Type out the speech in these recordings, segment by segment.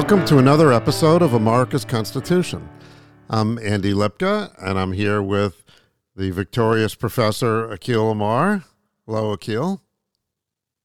Welcome to another episode of America's Constitution. I'm Andy Lipka, and I'm here with the victorious Professor Akhil Amar. Hello, Akhil.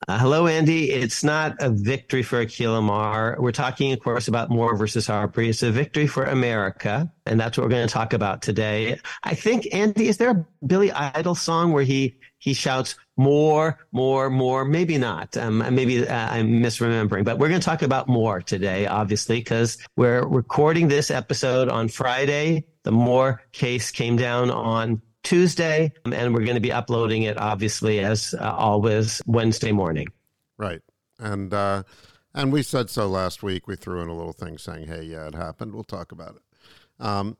Uh, hello, Andy. It's not a victory for Akhil Amar. We're talking, of course, about Moore versus Harper. It's a victory for America, and that's what we're going to talk about today. I think, Andy, is there a Billy Idol song where he he shouts more, more, more? Maybe not. Um, maybe uh, I'm misremembering, but we're going to talk about more today, obviously, because we're recording this episode on Friday. The Moore case came down on Tuesday, and we're going to be uploading it, obviously, as uh, always, Wednesday morning. Right, and uh, and we said so last week. We threw in a little thing saying, "Hey, yeah, it happened. We'll talk about it." Um,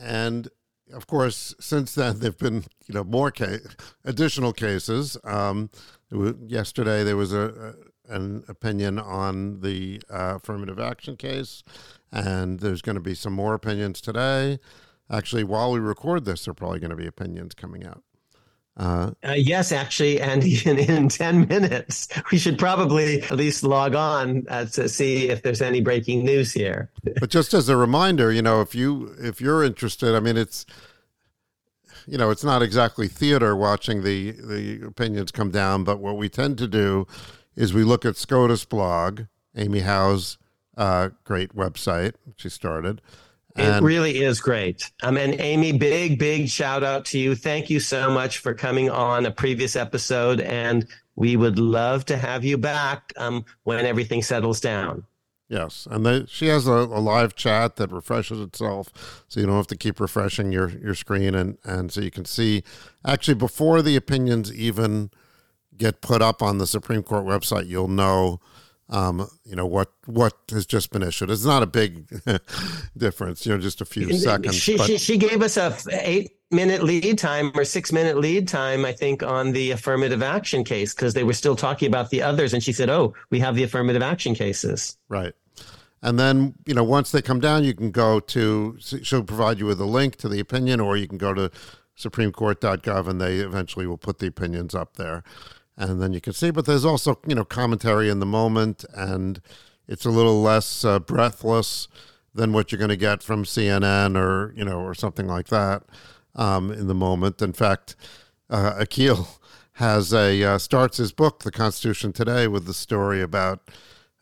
and of course, since then there've been you know more case, additional cases. Um, was, yesterday there was a, a, an opinion on the uh, affirmative action case, and there's going to be some more opinions today. Actually, while we record this, there are probably going to be opinions coming out. Uh, uh, yes, actually, and in, in 10 minutes, we should probably at least log on uh, to see if there's any breaking news here. but just as a reminder, you know, if you if you're interested, I mean, it's you know, it's not exactly theater watching the the opinions come down, but what we tend to do is we look at SCOTUS blog, Amy Howe's uh, great website she started, it really is great. Um, and Amy, big, big shout out to you. Thank you so much for coming on a previous episode. And we would love to have you back um, when everything settles down. Yes, and they, she has a, a, live chat that refreshes itself, so you don't have to keep refreshing your, your screen, and, and so you can see actually before the opinions even get put up on the Supreme Court website, you'll know um, you know what what has just been issued. It's not a big difference, you know, just a few seconds. She, but... she, she gave us a eight minute lead time or six minute lead time, I think, on the affirmative action case because they were still talking about the others, and she said, "Oh, we have the affirmative action cases." Right. And then, you know, once they come down, you can go to, she'll provide you with a link to the opinion, or you can go to supremecourt.gov and they eventually will put the opinions up there and then you can see. But there's also you know commentary in the moment, and it's a little less uh, breathless than what you're going to get from CNN or you know or something like that um, in the moment. In fact, uh, Akhil has a uh, starts his book, The Constitution Today, with the story about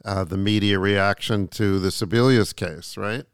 uh, the media reaction to the Sebelius case, right?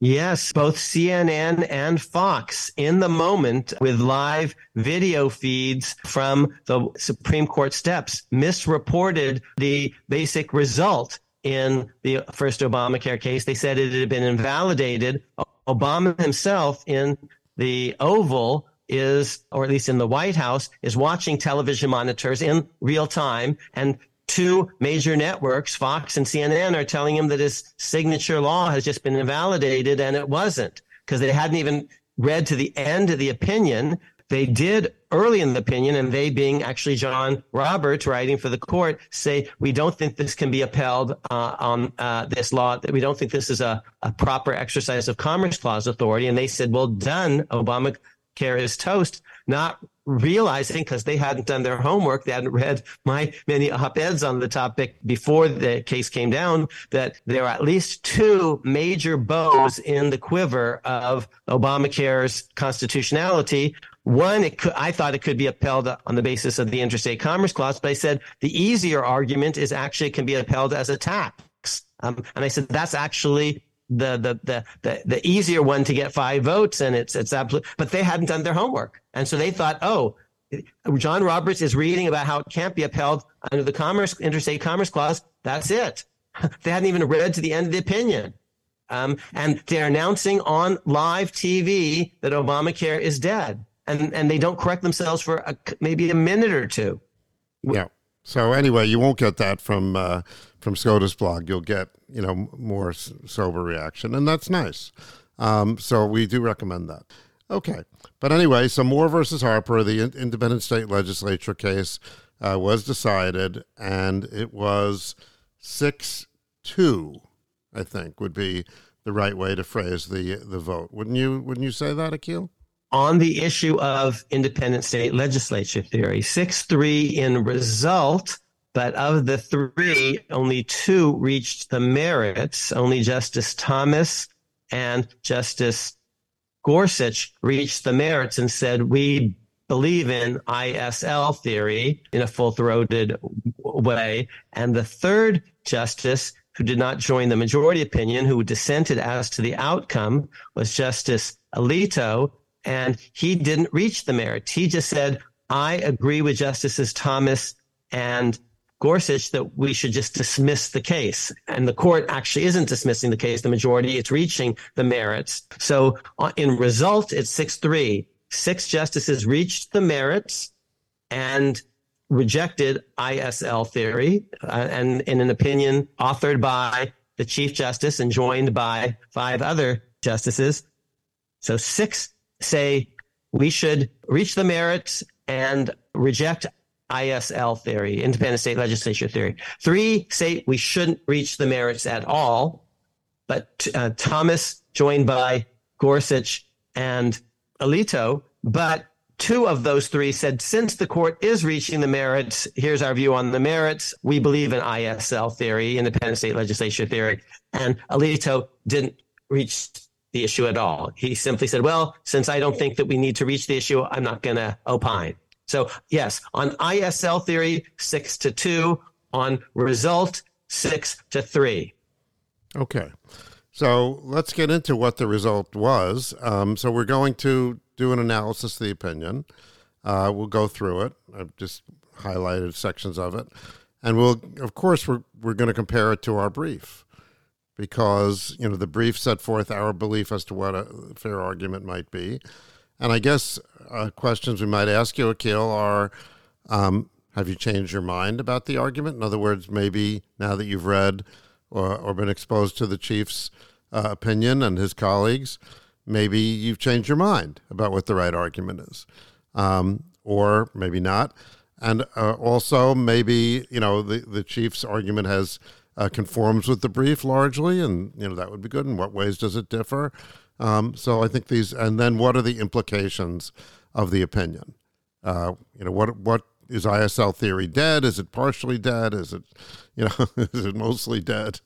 Yes, both CNN and Fox in the moment with live video feeds from the Supreme Court steps misreported the basic result in the first Obamacare case. They said it had been invalidated. Obama himself in the Oval is, or at least in the White House, is watching television monitors in real time and two major networks, Fox and CNN, are telling him that his signature law has just been invalidated, and it wasn't because they hadn't even read to the end of the opinion. They did early in the opinion, and they being actually John Roberts writing for the court, say, we don't think this can be upheld uh, on uh, this law, that we don't think this is a, a proper exercise of Commerce Clause authority. And they said, well, done. Obamacare is toast, not realizing because they hadn't done their homework, they hadn't read my many op-eds on the topic before the case came down, that there are at least two major bows in the quiver of Obamacare's constitutionality. One, could, I thought it could be upheld on the basis of the interstate commerce clause, but I said the easier argument is actually it can be upheld as a tax. Um, and I said that's actually the, the the the the easier one to get five votes, and it's it's absolute. But they hadn't done their homework, and so they thought, oh, John Roberts is reading about how it can't be upheld under the commerce interstate commerce clause. That's it. they hadn't even read to the end of the opinion. Um, and they're announcing on live TV that Obamacare is dead, and and they don't correct themselves for a, maybe a minute or two. Yeah. So anyway, you won't get that from uh, from SCOTUS blog. You'll get you know more sober reaction, and that's nice. Um, so we do recommend that. Okay, but anyway, so Moore versus Harper, the independent state legislature case, uh, was decided, and it was six two. I think would be the right way to phrase the the vote. Wouldn't you? Wouldn't you say that, Akhil? on the issue of independent state legislature theory. 6 3 in result, But of the three, only two reached the merits. Only Justice Thomas and Justice Gorsuch reached the merits and said, we believe in ISL theory in a full throated way. And the third justice who did not join the majority opinion, who dissented as to the outcome, was Justice Alito. And he didn't reach the merits. He just said, I agree with Justices Thomas and Gorsuch that we should just dismiss the case. And the court actually isn't dismissing the case, the majority, it's reaching the merits. So uh, in result, it's 6 3. Six justices reached the merits and rejected ISL theory, uh, and in an opinion authored by the Chief Justice and joined by five other justices. So six say we should reach the merits and reject ISL theory, independent state legislature theory. Three say we shouldn't reach the merits at all, but uh, Thomas, joined by Gorsuch and Alito, but two of those three said since the court is reaching the merits, here's our view on the merits. We believe in ISL theory, independent state legislature theory. And Alito didn't reach the issue at all. He simply said, well, since I don't think that we need to reach the issue, I'm not going to opine. So yes, on ISL theory, six to two. On result, six to three. Okay. So let's get into what the result was. Um, so we're going to do an analysis of the opinion. Uh, we'll go through it. I've just highlighted sections of it, and we'll, of course, we're we're going to compare it to our brief because you know the brief set forth our belief as to what a fair argument might be, and I guess uh, questions we might ask you, Akhil, are um, have you changed your mind about the argument? In other words, maybe now that you've read or, or been exposed to the chief's uh, opinion and his colleagues, maybe you've changed your mind about what the right argument is, um, or maybe not. And uh, also, maybe you know the the chief's argument has uh, conforms with the brief largely, and you know that would be good. In what ways does it differ? Um, so I think these, and then what are the implications of the opinion? Uh, you know, what what is ISL theory dead? Is it partially dead? Is it, you know, is it mostly dead?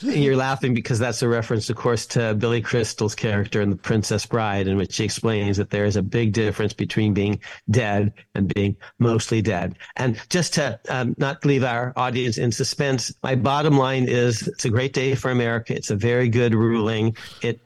You're laughing because that's a reference, of course, to Billy Crystal's character in The Princess Bride, in which he explains that there is a big difference between being dead and being mostly dead. And just to um, not leave our audience in suspense, my bottom line is it's a great day for America. It's a very good ruling. It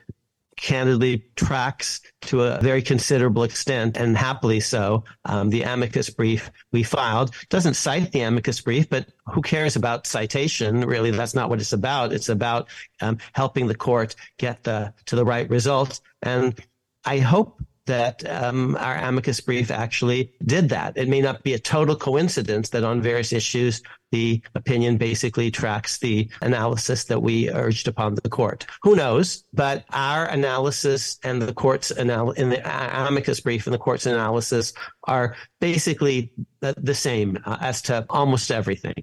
candidly tracks to a very considerable extent, and happily so. Um, the amicus brief we filed doesn't cite the amicus brief, but who cares about citation? Really, that's not what it's about. It's about um, helping the court get the to the right result. And I hope that um, our amicus brief actually did that. It may not be a total coincidence that on various issues, the opinion basically tracks the analysis that we urged upon the court. Who knows? But our analysis and the court's analysis in the amicus brief and the court's analysis are basically the, the same uh, as to almost everything.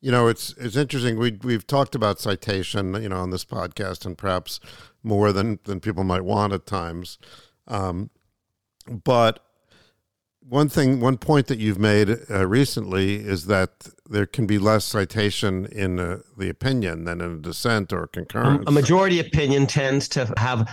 You know, it's it's interesting. We we've talked about citation, you know, on this podcast, and perhaps more than than people might want at times. Um, but one thing, one point that you've made uh, recently is that there can be less citation in uh, the opinion than in a dissent or a concurrence. A majority opinion tends to have,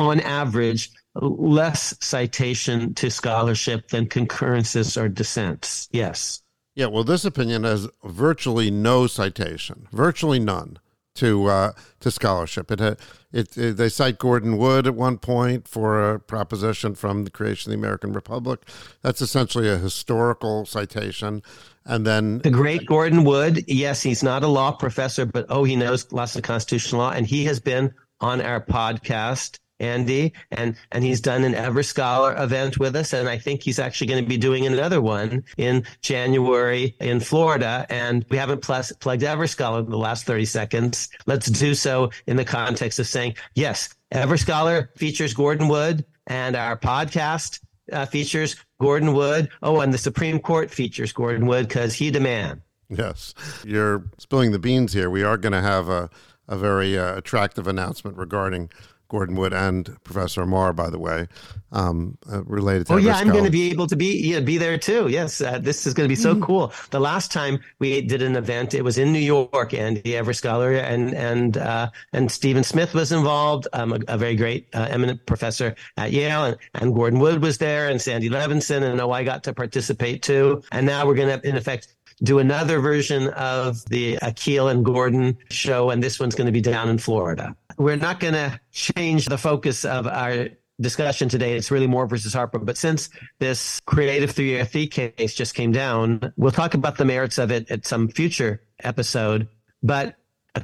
on average, less citation to scholarship than concurrences or dissents. Yes. Yeah, well, this opinion has virtually no citation, virtually none to uh, to scholarship. It, it, it, they cite Gordon Wood at one point for a proposition from the creation of the American Republic. That's essentially a historical citation. And then the great Gordon Wood, yes, he's not a law professor, but oh, he knows lots of constitutional law, and he has been on our podcast Andy, and and he's done an Ever Scholar event with us, and I think he's actually going to be doing another one in January in Florida. And we haven't plugged Ever Scholar in the last thirty seconds. Let's do so in the context of saying yes, Ever Scholar features Gordon Wood, and our podcast uh, features Gordon Wood. Oh, and the Supreme Court features Gordon Wood because he demand. Yes, you're spilling the beans here. We are going to have a a very uh, attractive announcement regarding Gordon Wood and Professor Amar, by the way, um, uh, related to. Oh yeah, I'm going to be able to be yeah be there too. Yes, uh, this is going to be so mm cool. The last time we did an event, it was in New York, and the Everscholar and and uh, and Stephen Smith was involved, um, a, a, very great uh, eminent professor at Yale, and, and Gordon Wood was there, and Sandy Levinson, and oh, I got to participate too. And now we're going to, in effect, do another version of the Akhil and Gordon show, and this one's going to be down in Florida. We're not going to change the focus of our discussion today. It's really Moore versus Harper. But since this creative 303 case just came down, we'll talk about the merits of it at some future episode. But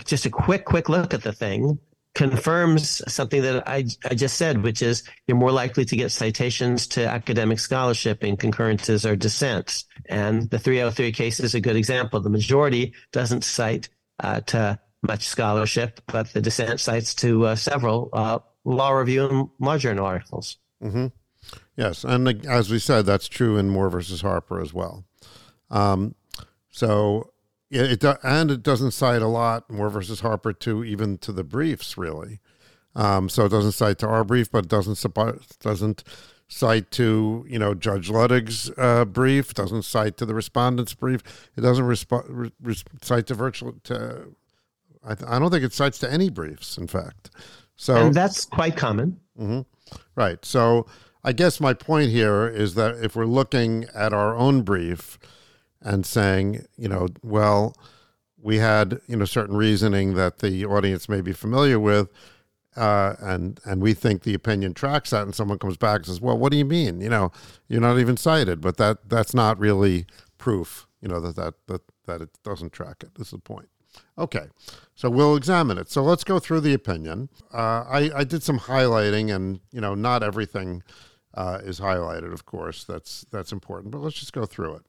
just a quick, quick look at the thing confirms something that I, I just said, which is you're more likely to get citations to academic scholarship in concurrences or dissents. And the 303 case is a good example. The majority doesn't cite uh, to much scholarship, but the dissent cites to uh, several uh, law review and law journal articles. Mm-hmm. Yes, and as we said, that's true in Moore versus Harper as well. Um, so yeah, it and it doesn't cite a lot Moore versus Harper to even to the briefs really. Um, so it doesn't cite to our brief, but it doesn't doesn't cite to you know Judge Luttig's uh, brief, doesn't cite to the respondent's brief. It doesn't resp- re- cite to virtual to. I, th- I, don't think it cites to any briefs. In fact, so and that's quite common. Mm-hmm. Right. So I guess my point here is that if we're looking at our own brief and saying, you know, well, we had you know certain reasoning that the audience may be familiar with, uh, and and we think the opinion tracks that, and someone comes back and says, well, what do you mean? You know, you're not even cited, but that that's not really proof. You know that that that that it doesn't track it. This is the point. Okay, so we'll examine it. So let's go through the opinion. Uh, I, I did some highlighting, and you know, not everything uh, is highlighted, of course. That's that's important, but let's just go through it.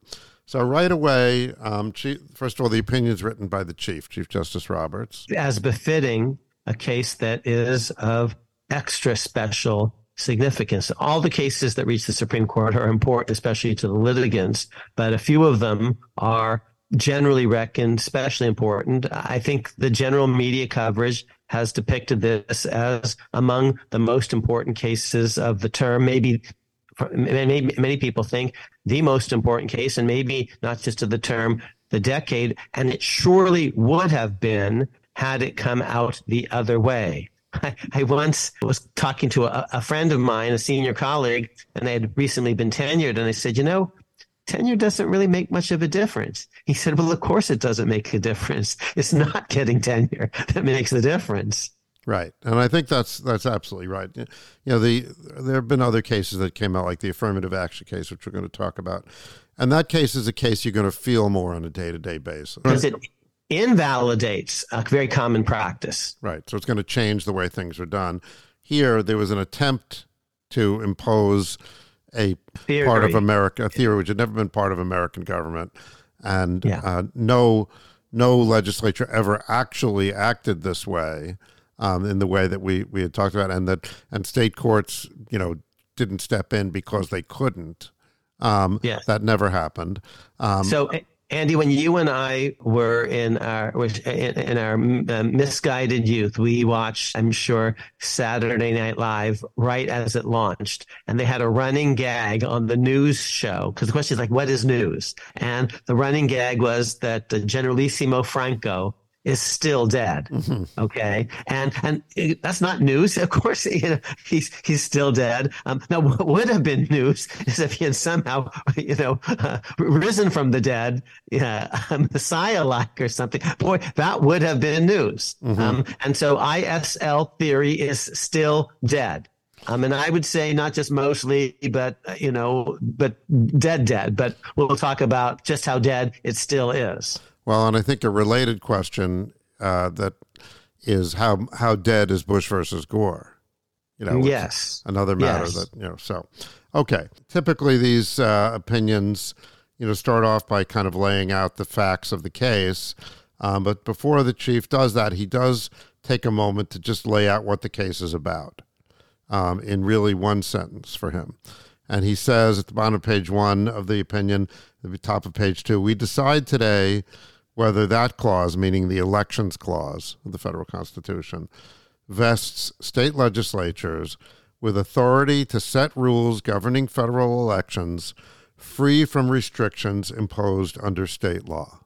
So right away, um, chief, first of all, the opinion is written by the chief, Chief Justice Roberts, as befitting a case that is of extra special significance. All the cases that reach the Supreme Court are important, especially to the litigants, but a few of them are generally reckoned especially important. I think the general media coverage has depicted this as among the most important cases of the term, maybe many, many people think the most important case, and maybe not just of the term, the decade. And it surely would have been had it come out the other way. I, I once was talking to a, a friend of mine, a senior colleague, and they had recently been tenured. And I said, you know, tenure doesn't really make much of a difference. He said, well, of course it doesn't make a difference. It's not getting tenure that makes the difference. Right, and I think that's that's absolutely right. You know, the there have been other cases that came out, like the affirmative action case, which we're going to talk about, and that case is a case you're going to feel more on a day to day basis because it invalidates a very common practice. Right, so it's going to change the way things are done. Here, there was an attempt to impose a theory. part of America, a theory which had never been part of American government, and yeah. uh, no no legislature ever actually acted this way um, in the way that we, we had talked about, and that and state courts, you know, didn't step in because they couldn't. Um, yes. that never happened. Um, so, Andy, when you and I were in our in our uh, misguided youth, we watched, I'm sure, Saturday Night Live right as it launched, and they had a running gag on the news show because the question is like, "What is news?" And the running gag was that uh, Generalissimo Franco is still dead. Mm-hmm. Okay, and and that's not news. Of course, you know, he's he's still dead. Um, now, what would have been news is if he had somehow, you know, uh, risen from the dead, yeah, Messiah-like or something. Boy, that would have been news. Mm-hmm. Um, and so ISL theory is still dead. Um, and I would say not just mostly, but uh, you know, but dead, dead. But we'll talk about just how dead it still is. Well, and I think a related question uh, that is how how dead is Bush versus Gore? You know, yes, another matter yes. that you know. So, okay, typically these uh, opinions, you know, start off by kind of laying out the facts of the case, um, but before the chief does that, he does take a moment to just lay out what the case is about um, in really one sentence for him. And he says at the bottom of page one of the opinion, at the top of page two, we decide today whether that clause, meaning the elections clause of the federal constitution, vests state legislatures with authority to set rules governing federal elections free from restrictions imposed under state law.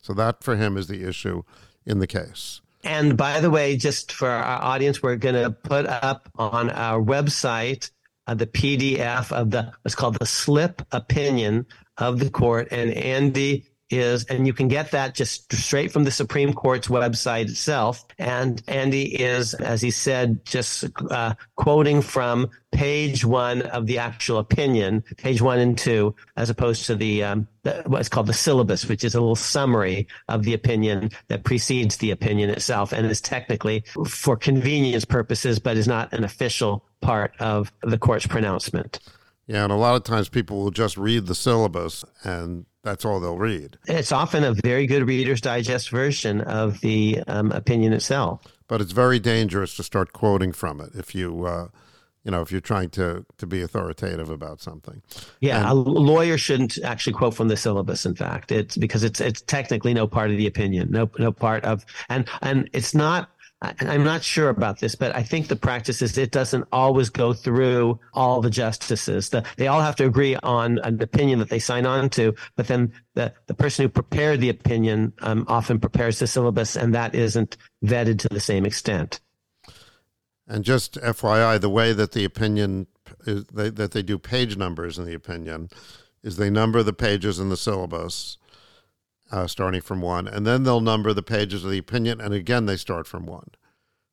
So that for him is the issue in the case. And by the way, just for our audience, we're going to put up on our website uh, the PDF of the what's called the slip opinion of the court. And Andy is, and you can get that just straight from the Supreme Court's website itself. And Andy is, as he said, just uh, quoting from page one of the actual opinion, page one and two, as opposed to the, um, the, what's called the syllabus, which is a little summary of the opinion that precedes the opinion itself and is technically for convenience purposes, but is not an official part of the court's pronouncement. Yeah, and a lot of times people will just read the syllabus and that's all they'll read. It's often a very good Reader's Digest version of the um, opinion itself. But it's very dangerous to start quoting from it if you, uh, you know, if you're trying to to be authoritative about something. Yeah, and, a lawyer shouldn't actually quote from the syllabus. In fact, it's because it's it's technically no part of the opinion, no no part of, and and it's not I'm not sure about this, but I think the practice is it doesn't always go through all the justices. The, they all have to agree on an opinion that they sign on to, but then the, the person who prepared the opinion um, often prepares the syllabus, and that isn't vetted to the same extent. And just FYI, the way that the opinion is, they, that they do page numbers in the opinion is they number the pages in the syllabus uh, starting from one, and then they'll number the pages of the opinion, and again they start from one.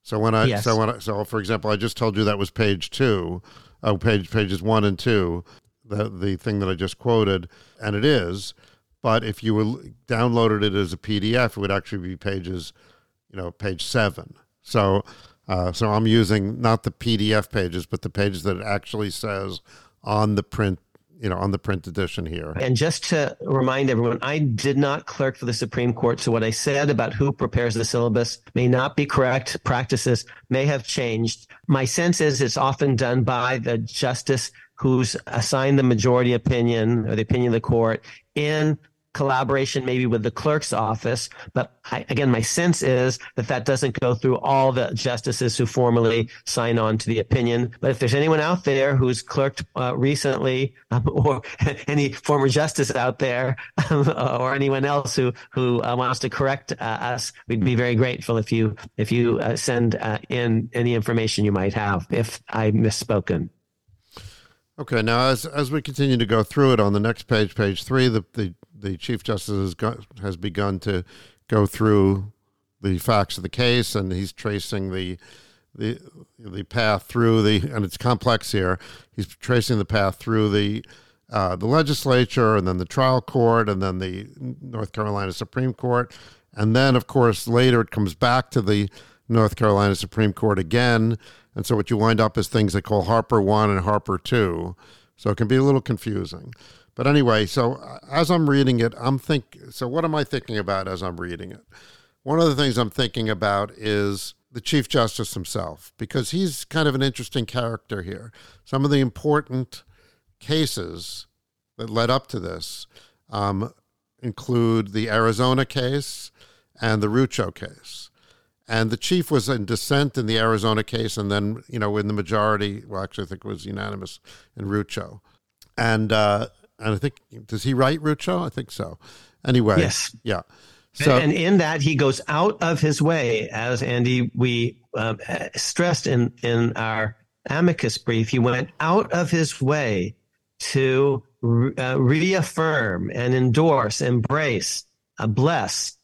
So when I yes. so when I, so for example, I just told you that was page two, oh page pages one and two, the the thing that I just quoted, and it is. But if you were downloaded it as a PDF, it would actually be pages, you know, page seven. So, uh, so I'm using not the PDF pages, but the pages that it actually says on the print you know on the print edition here. And just to remind everyone, I did not clerk for the Supreme Court, so what I said about who prepares the syllabus may not be correct. Practices may have changed. My sense is it's often done by the justice who's assigned the majority opinion or the opinion of the court in collaboration maybe with the clerk's office. But I, again, my sense is that that doesn't go through all the justices who formally sign on to the opinion. But if there's anyone out there who's clerked uh, recently, um, or any former justice out there, um, or anyone else who who uh, wants to correct uh, us, we'd be very grateful if you if you uh, send uh, in any information you might have if I misspoken. Okay, now as as we continue to go through it on the next page, page three, the the, the chief justice has got, has begun to go through the facts of the case, and he's tracing the the the path through the and it's complex here. He's tracing the path through the uh, the legislature, and then the trial court, and then the North Carolina Supreme Court, and then of course later it comes back to the North Carolina Supreme Court again and so what you wind up is things they call Harper 1 and Harper 2. So it can be a little confusing. But anyway, so uh, as I'm reading it, I'm think so what am I thinking about as I'm reading it? One of the things I'm thinking about is the Chief Justice himself because he's kind of an interesting character here. Some of the important cases that led up to this um, include the Arizona case and the Rucho case. And the chief was in dissent in the Arizona case, and then, you know, in the majority, well, actually, I think it was unanimous in Rucho. And, uh, and I think, does he write Rucho? I think so. Anyway, yes. Yeah. So, and, in that, he goes out of his way, as Andy, we um, stressed in, in our amicus brief, he went out of his way to uh, reaffirm and endorse, embrace, uh, bless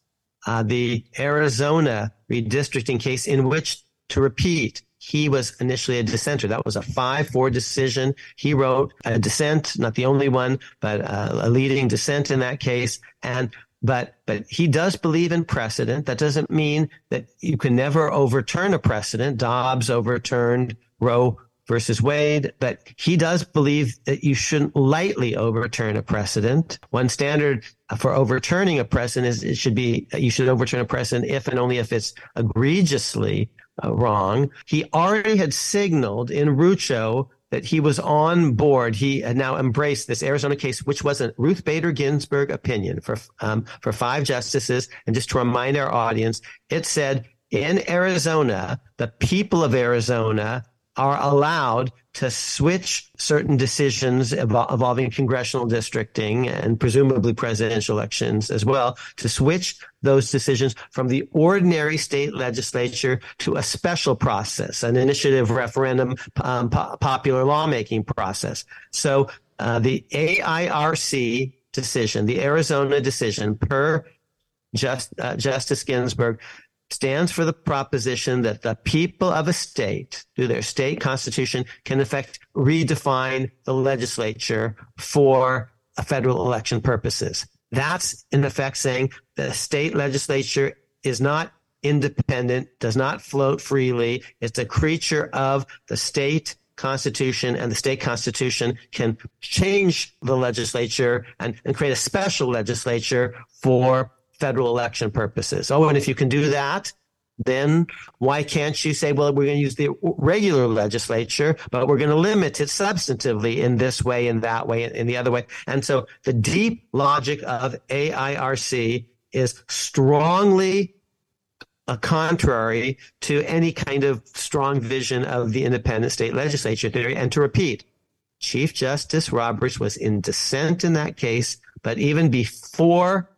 uh, the Arizona redistricting case in which, to repeat, he was initially a dissenter. That was a 5-4 decision. He wrote a dissent, not the only one, but uh, a leading dissent in that case. And but but he does believe in precedent. That doesn't mean that you can never overturn a precedent. Dobbs overturned Roe versus Wade, but he does believe that you shouldn't lightly overturn a precedent. One standard for overturning a precedent is it should be you should overturn a precedent if and only if it's egregiously uh, wrong. He already had signaled in Rucho that he was on board. He had now embraced this Arizona case, which was a Ruth Bader Ginsburg opinion for um, for five justices. And just to remind our audience, it said in Arizona, the people of Arizona are allowed to switch certain decisions involving congressional districting and presumably presidential elections as well, to switch those decisions from the ordinary state legislature to a special process, an initiative referendum um, po- popular lawmaking process. So uh, the AIRC decision, the Arizona decision per just, uh, Justice Ginsburg stands for the proposition that the people of a state, through their state constitution, can in effect redefine the legislature for federal election purposes. That's in effect saying the state legislature is not independent, does not float freely. It's a creature of the state constitution and the state constitution can change the legislature and, and create a special legislature for federal election purposes. Oh, and if you can do that, then why can't you say, well, we're going to use the regular legislature, but we're going to limit it substantively in this way, in that way, in the other way? And so the deep logic of AIRC is strongly contrary to any kind of strong vision of the independent state legislature theory. And to repeat, Chief Justice Roberts was in dissent in that case, but even before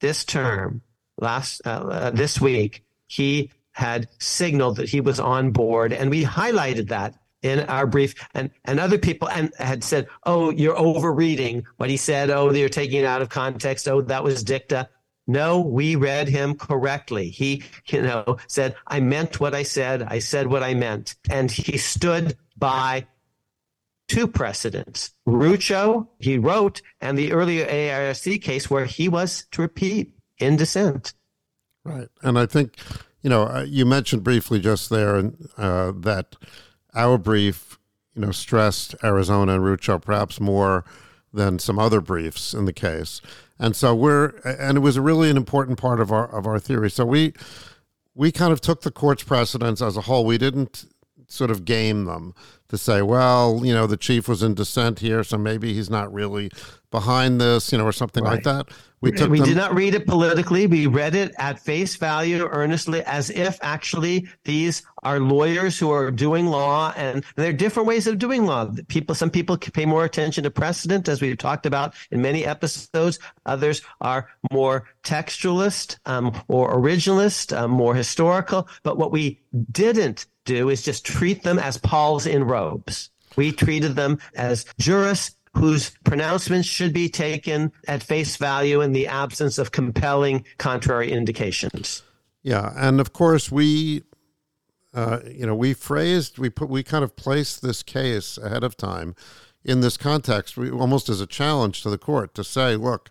this term, last uh, uh, this week, he had signaled that he was on board, and we highlighted that in our brief. And and other people and had said, "Oh, you're overreading what he said. Oh, you're taking it out of context. Oh, that was dicta." No, we read him correctly. He, you know, said, "I meant what I said. I said what I meant," and he stood by two precedents. Rucho, he wrote, and the earlier AIRC case where he was to repeat in dissent. Right. And I think, you know, uh, you mentioned briefly just there uh, that our brief, you know, stressed Arizona and Rucho perhaps more than some other briefs in the case. And so we're, and it was really an important part of our, of our theory. So we, we kind of took the court's precedents as a whole. We didn't sort of game them to say, well, you know, the chief was in dissent here, so maybe he's not really behind this, you know, or something right. like that. We took. We them- did not read it politically. We read it at face value, earnestly, as if actually these are lawyers who are doing law, and there are different ways of doing law. People, some people pay more attention to precedent, as we've talked about in many episodes. Others are more textualist um, or originalist, um, more historical. But what we didn't do is just treat them as pols in robes. We treated them as jurists whose pronouncements should be taken at face value in the absence of compelling contrary indications. Yeah, and of course we, uh, you know, we phrased, we put, we kind of placed this case ahead of time in this context, we, almost as a challenge to the court to say, look,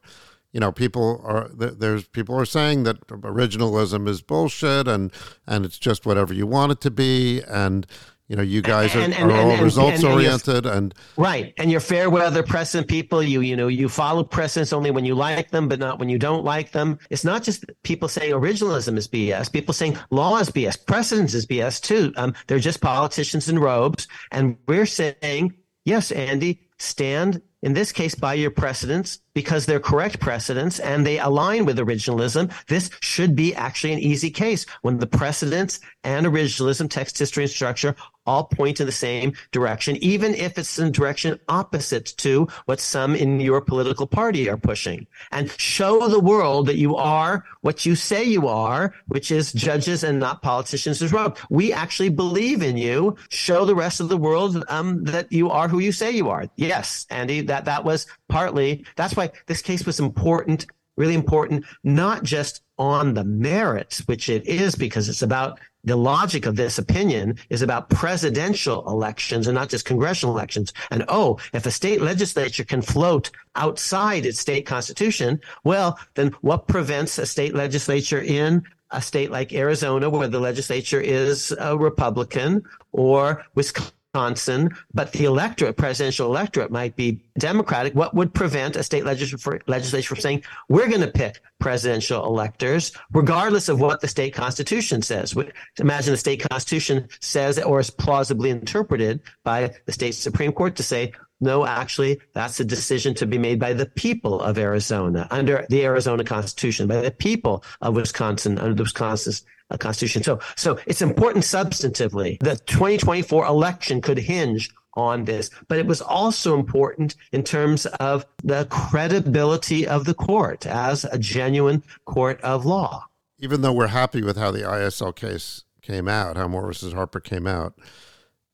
you know, people are there's people are saying that originalism is bullshit and and it's just whatever you want it to be and you know you guys are, and, and, are all and, results oriented and right. And you're fair weather precedent people you you know you follow precedents only when you like them but not when you don't like them. It's not just people saying originalism is bs people saying law is bs precedence is bs too. Um, they're just politicians in robes. And we're saying yes andy stand in this case by your precedents because they're correct precedents and they align with originalism. This should be actually an easy case when the precedents and originalism, text, history, and structure all point in the same direction, even if it's in direction opposite to what some in your political party are pushing. And show the world that you are what you say you are, which is judges and not politicians as well. We actually believe in you. Show the rest of the world um, that you are who you say you are. Yes, Andy, that, that was partly, that's why this case was important, really important, not just on the merits, which it is because it's about the logic of this opinion is about presidential elections and not just congressional elections. And oh, if a state legislature can float outside its state constitution, well, then what prevents a state legislature in a state like Arizona, where the legislature is a Republican, or Wisconsin? Wisconsin, but the electorate, presidential electorate, might be Democratic. What would prevent a state legislature, legislature from saying we're going to pick presidential electors, regardless of what the state constitution says? Imagine the state constitution says, or is plausibly interpreted by the state supreme court to say, no, actually, that's a decision to be made by the people of Arizona under the Arizona Constitution, by the people of Wisconsin under the Wisconsin constitution. So, so it's important substantively. The 2024 election could hinge on this, but it was also important in terms of the credibility of the court as a genuine court of law. Even though we're happy with how the ISL case came out, how Moore versus Harper came out,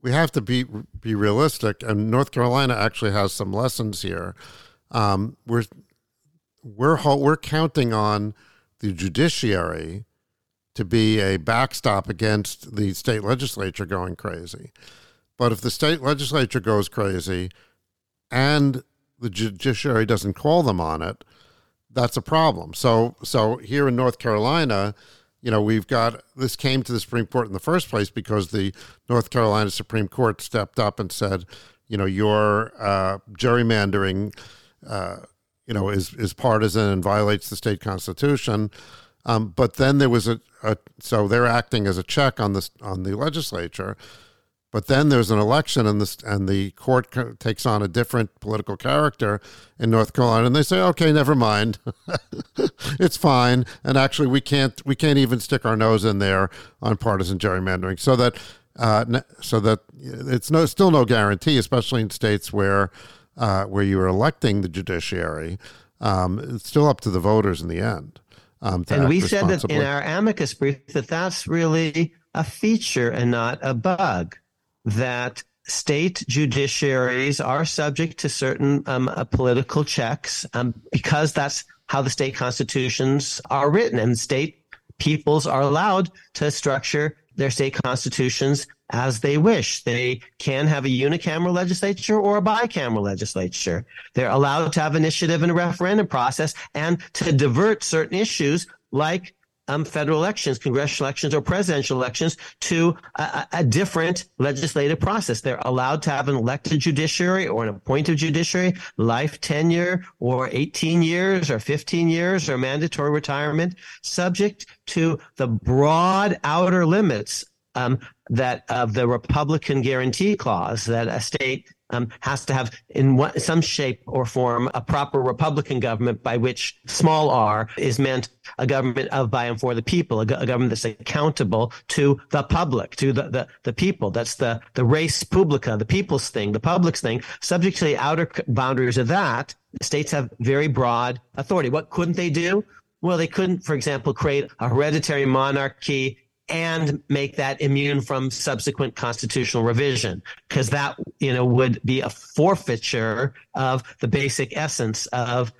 we have to be be realistic. And North Carolina actually has some lessons here. Um, we're we're we're counting on the judiciary to be a backstop against the state legislature going crazy. But if the state legislature goes crazy and the judiciary doesn't call them on it, that's a problem. So so here in North Carolina, you know, we've got this came to the Supreme Court in the first place because the North Carolina Supreme Court stepped up and said, you know, your uh, gerrymandering, uh, you know, is is partisan and violates the state constitution. Um, but then there was a, a, so they're acting as a check on this on the legislature. But then there's an election, and this and the court takes on a different political character in North Carolina, and they say, "Okay, never mind, it's fine." And actually, we can't we can't even stick our nose in there on partisan gerrymandering, so that uh, so that it's no still no guarantee, especially in states where uh, where you are electing the judiciary. Um, it's still up to the voters in the end. Um, and we said that in our amicus brief that that's really a feature and not a bug that state judiciaries are subject to certain um, uh, political checks um, because that's how the state constitutions are written and state peoples are allowed to structure their state constitutions as they wish. They can have a unicameral legislature or a bicameral legislature. They're allowed to have initiative and a referendum process and to divert certain issues like um, federal elections, congressional elections, or presidential elections to a, a, different legislative process. They're allowed to have an elected judiciary or an appointed judiciary, life tenure, or 18 years, or 15 years, or mandatory retirement, subject to the broad outer limits um, that of the Republican guarantee clause that a state um, has to have in what, some shape or form a proper Republican government by which small r is meant a government of, by, and for the people, a, a government that's accountable to the public, to the, the, the people. That's the, the res publica, the people's thing, the public's thing. Subject to the outer boundaries of that, states have very broad authority. What couldn't they do? Well, they couldn't, for example, create a hereditary monarchy and make that immune from subsequent constitutional revision because that you know would be a forfeiture of the basic essence of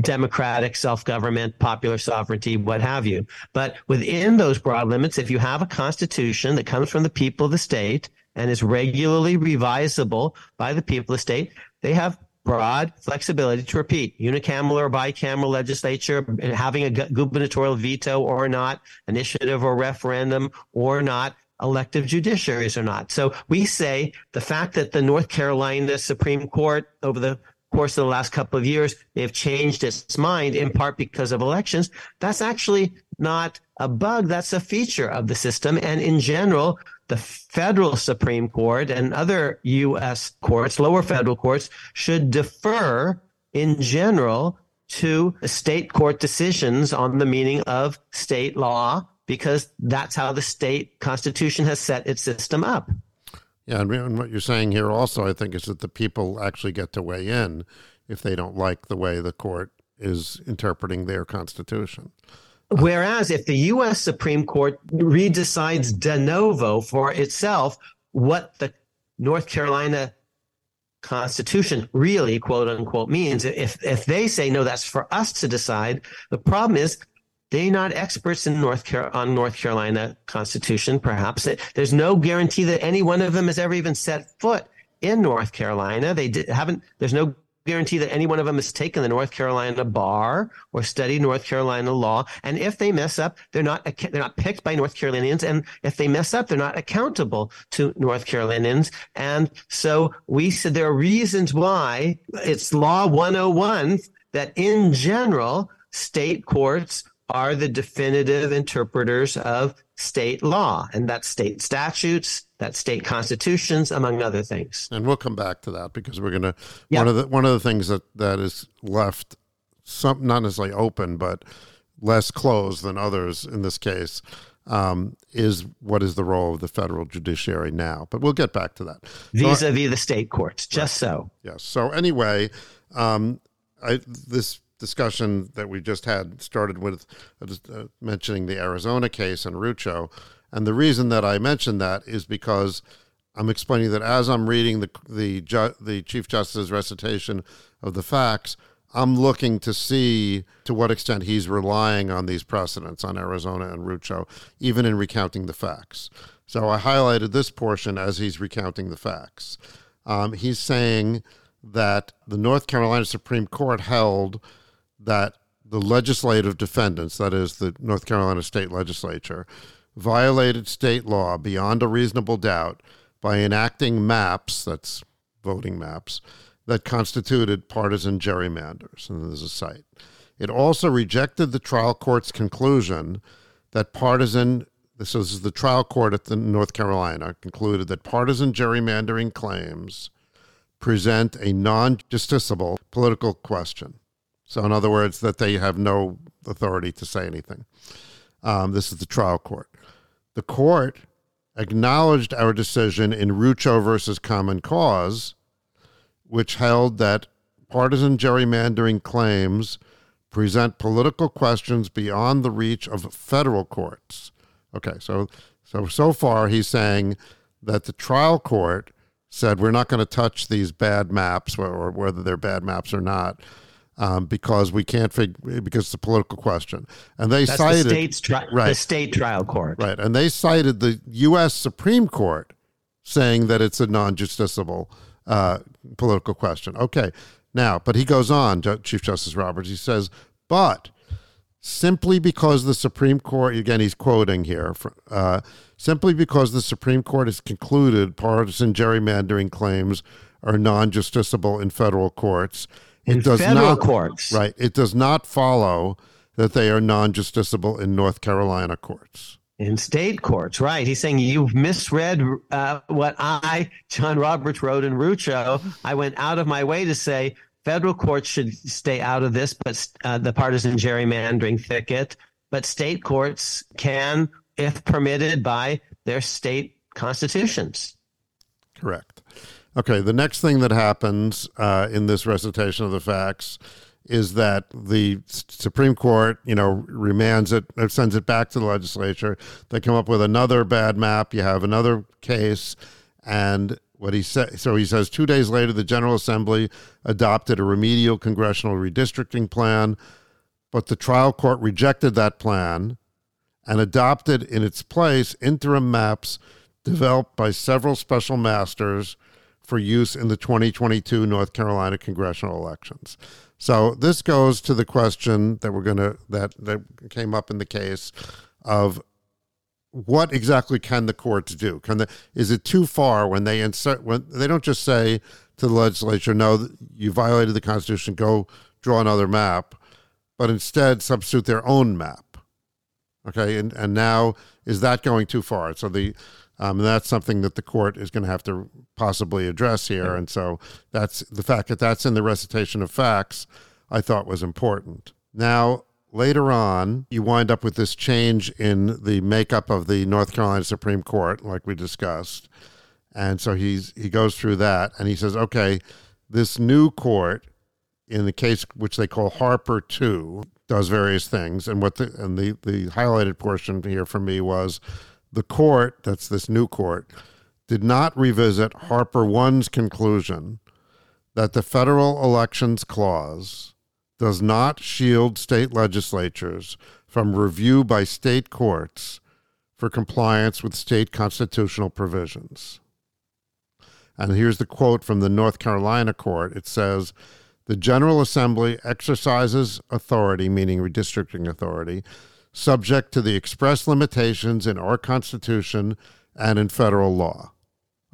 democratic self-government popular sovereignty what have you. But within those broad limits if you have a constitution that comes from the people of the state and is regularly revisable by the people of the state they have broad flexibility to repeat unicameral or bicameral legislature, having a gubernatorial veto or not, initiative or referendum or not, elective judiciaries or not. So we say the fact that the North Carolina Supreme Court over the course of the last couple of years may have changed its mind in part because of elections, that's actually not a bug. That's a feature of the system. And in general, the federal Supreme Court and other U.S. courts, lower federal courts, should defer in general to state court decisions on the meaning of state law because that's how the state constitution has set its system up. Yeah, and what you're saying here also, I think, is that the people actually get to weigh in if they don't like the way the court is interpreting their constitution. Whereas if the U.S. Supreme Court redecides de novo for itself what the North Carolina Constitution really, quote unquote, means, if if they say no, that's for us to decide. The problem is they're not experts in North Car- on North Carolina Constitution. Perhaps there's no guarantee that any one of them has ever even set foot in North Carolina. They haven't. There's no guarantee that any one of them has taken the North Carolina bar or studied North Carolina law. And if they mess up, they're not they're not picked by North Carolinians. And if they mess up, they're not accountable to North Carolinians. And so we said there are reasons why it's law 101 that in general state courts are the definitive interpreters of state law, and that's state statutes, that's state constitutions, among other things. And we'll come back to that because we're going to yeah. one of the one of the things that that is left, some not necessarily open, but less closed than others in this case. um, is what is the role of the federal judiciary now. But we'll get back to that. Vis a vis the state courts, just right. so. Yes. So, anyway, um, I, this discussion that we just had started with uh, mentioning the Arizona case and Rucho. And the reason that I mentioned that is because I'm explaining that as I'm reading the, the, ju- the Chief Justice's recitation of the facts, I'm looking to see to what extent he's relying on these precedents on Arizona and Rucho, even in recounting the facts. So I highlighted this portion as he's recounting the facts. Um, he's saying that the North Carolina Supreme Court held that the legislative defendants, that is, the North Carolina state legislature, violated state law beyond a reasonable doubt by enacting maps, that's voting maps, that constituted partisan gerrymanders. And there's a cite. It also rejected the trial court's conclusion that partisan, this is the trial court at the North Carolina, concluded that partisan gerrymandering claims present a non justiciable political question. So, in other words, that they have no authority to say anything. Um, this is the trial court. The court acknowledged our decision in Rucho versus Common Cause, which held that partisan gerrymandering claims present political questions beyond the reach of federal courts. Okay, so so so far he's saying that the trial court said we're not going to touch these bad maps, or whether they're bad maps or not, um, because we can't figure because it's a political question. And they That's cited the state's tri- right, the state trial court, right? And they cited the U.S. Supreme Court saying that it's a non-justiciable uh, political question. Okay, now, but he goes on, Chief Justice Roberts. He says, but simply because the Supreme Court, again, he's quoting here, uh, simply because the Supreme Court has concluded partisan gerrymandering claims are non-justiciable in federal courts in does federal not, courts. Right. It does not follow that they are non justiciable in North Carolina courts. In state courts, right. He's saying you've misread uh, what I, John Roberts, wrote in Rucho. I went out of my way to say federal courts should stay out of this, but uh, the partisan gerrymandering thicket. But state courts can, if permitted by their state constitutions. Correct. Okay, the next thing that happens uh, in this recitation of the facts is that the Supreme Court, you know, remands it, or sends it back to the legislature. They come up with another bad map. You have another case, and what he said. So he says two days later, the General Assembly adopted a remedial congressional redistricting plan, but the trial court rejected that plan and adopted in its place interim maps developed by several special masters for use in the 2022 North Carolina congressional elections. So this goes to the question that we're going to that that came up in the case of what exactly can the courts do? Can the is it too far when they insert when they don't just say to the legislature, "No, you violated the Constitution. Go draw another map," but instead substitute their own map. Okay, and and now is that going too far? So the um, and that's something that the court is going to have to possibly address here. And so that's the fact that that's in the recitation of facts, I thought was important. Now, later on, you wind up with this change in the makeup of the North Carolina Supreme Court, like we discussed. And so he's he goes through that and he says, okay, this new court, in the case which they call Harper 2, does various things. And what the and the, the highlighted portion here for me was the court, that's this new court, did not revisit Harper 1's conclusion that the federal elections clause does not shield state legislatures from review by state courts for compliance with state constitutional provisions. And here's the quote from the North Carolina court it says, The General Assembly exercises authority, meaning redistricting authority, subject to the express limitations in our Constitution and in federal law.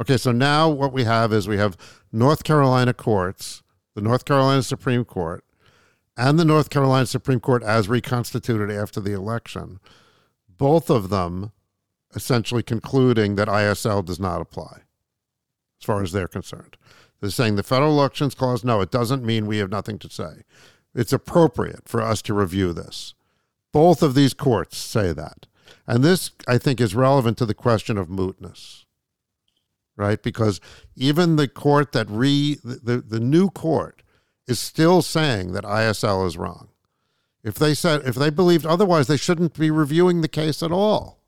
Okay, so now what we have is we have North Carolina courts, the North Carolina Supreme Court, and the North Carolina Supreme Court as reconstituted after the election, both of them essentially concluding that ISL does not apply as far as they're concerned. They're saying the federal elections clause, no, it doesn't mean we have nothing to say. It's appropriate for us to review this. Both of these courts say that. And this, I think, is relevant to the question of mootness, right? Because even the court that re, the, the new court is still saying that ISL is wrong. If they said, if they believed otherwise, they shouldn't be reviewing the case at all.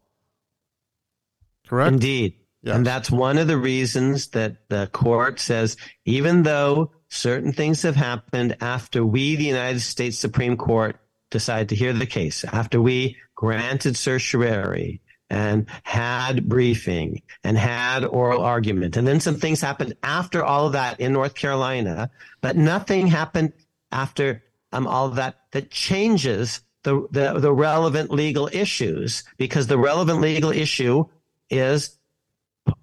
Correct? Indeed. Yes. And that's one of the reasons that the court says, even though certain things have happened after we, the United States Supreme Court, decided to hear the case, after we granted certiorari and had briefing and had oral argument. And then some things happened after all of that in North Carolina, but nothing happened after um, all of that that changes the, the, the relevant legal issues because the relevant legal issue is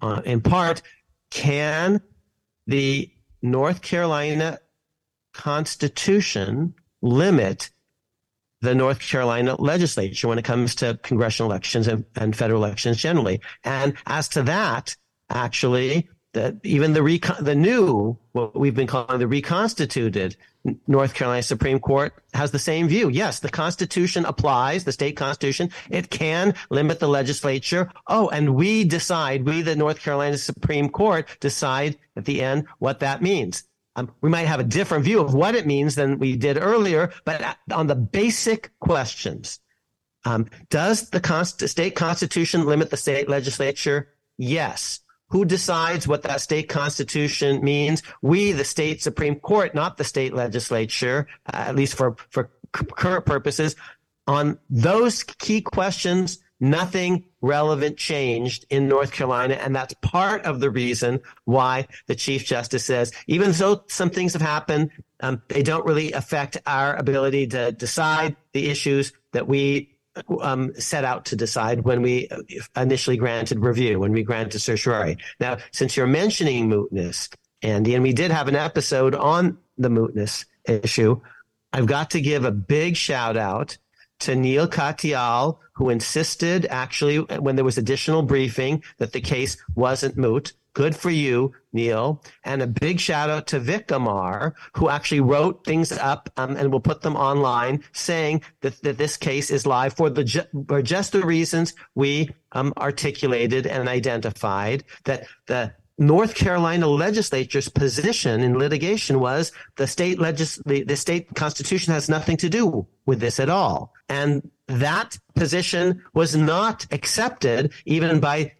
uh, in part, can the North Carolina Constitution limit the North Carolina legislature when it comes to congressional elections and, and federal elections generally. And as to that, actually, even the the new, what we've been calling the reconstituted North Carolina Supreme Court has the same view. Yes, the Constitution applies, the state Constitution. It can limit the legislature. Oh, and we decide, we, the North Carolina Supreme Court, decide at the end what that means. Um, we might have a different view of what it means than we did earlier, but on the basic questions, um, does the const- state constitution limit the state legislature? Yes. Who decides what that state constitution means? We, the state Supreme Court, not the state legislature, uh, at least for, for current purposes. On those key questions, nothing relevant changed in North Carolina. And that's part of the reason why the Chief Justice says, even though some things have happened, um, they don't really affect our ability to decide the issues that we um, set out to decide when we initially granted review, when we granted certiorari. Now, since you're mentioning mootness, Andy, and we did have an episode on the mootness issue, I've got to give a big shout out to Neil Katyal, who insisted actually when there was additional briefing that the case wasn't moot. Good for you, Neil. And a big shout out to Vic Amar, who actually wrote things up um, and will put them online saying that, that this case is live for the for just the reasons we um, articulated and identified that the North Carolina legislature's position in litigation was the state legis- the, the state constitution has nothing to do with this at all. And that position was not accepted even by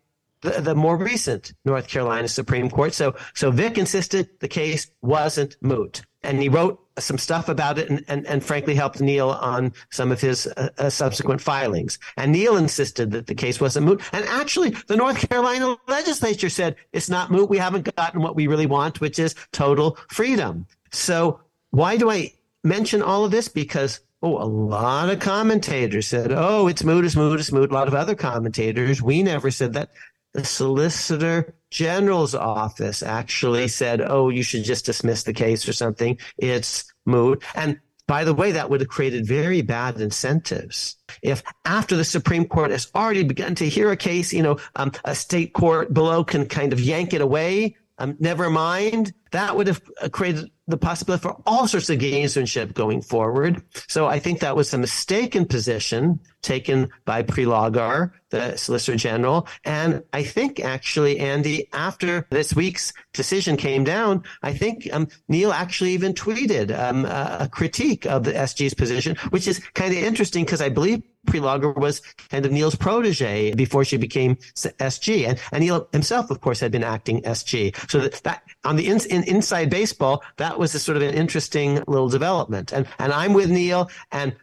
the, the, more recent North Carolina Supreme Court. So, so Vic insisted the case wasn't moot. And he wrote some stuff about it and, and, and frankly helped Neil on some of his uh, uh, subsequent filings. And Neil insisted that the case wasn't moot. And actually, the North Carolina legislature said it's not moot. We haven't gotten what we really want, which is total freedom. So why do I mention all of this? Because Oh, a lot of commentators said, oh, it's moot, it's moot, it's moot. A lot of other commentators, we never said that the Solicitor General's office actually said, oh, you should just dismiss the case or something. It's moot. And by the way, that would have created very bad incentives. If after the Supreme Court has already begun to hear a case, you know, um, a state court below can kind of yank it away. Um, never mind. That would have created the possibility for all sorts of gamesmanship going forward. So I think that was a mistaken position taken by Prelogar, the Solicitor General. And I think actually, Andy, after this week's decision came down, I think um, Neil actually even tweeted um, a, critique of the SG's position, which is kind of interesting because I believe Prelogar was kind of Neil's protege before she became SG. And, and Neil himself, of course, had been acting SG. So that, that on the in, in, inside baseball, that was a sort of an interesting little development. And, and I'm with Neil. And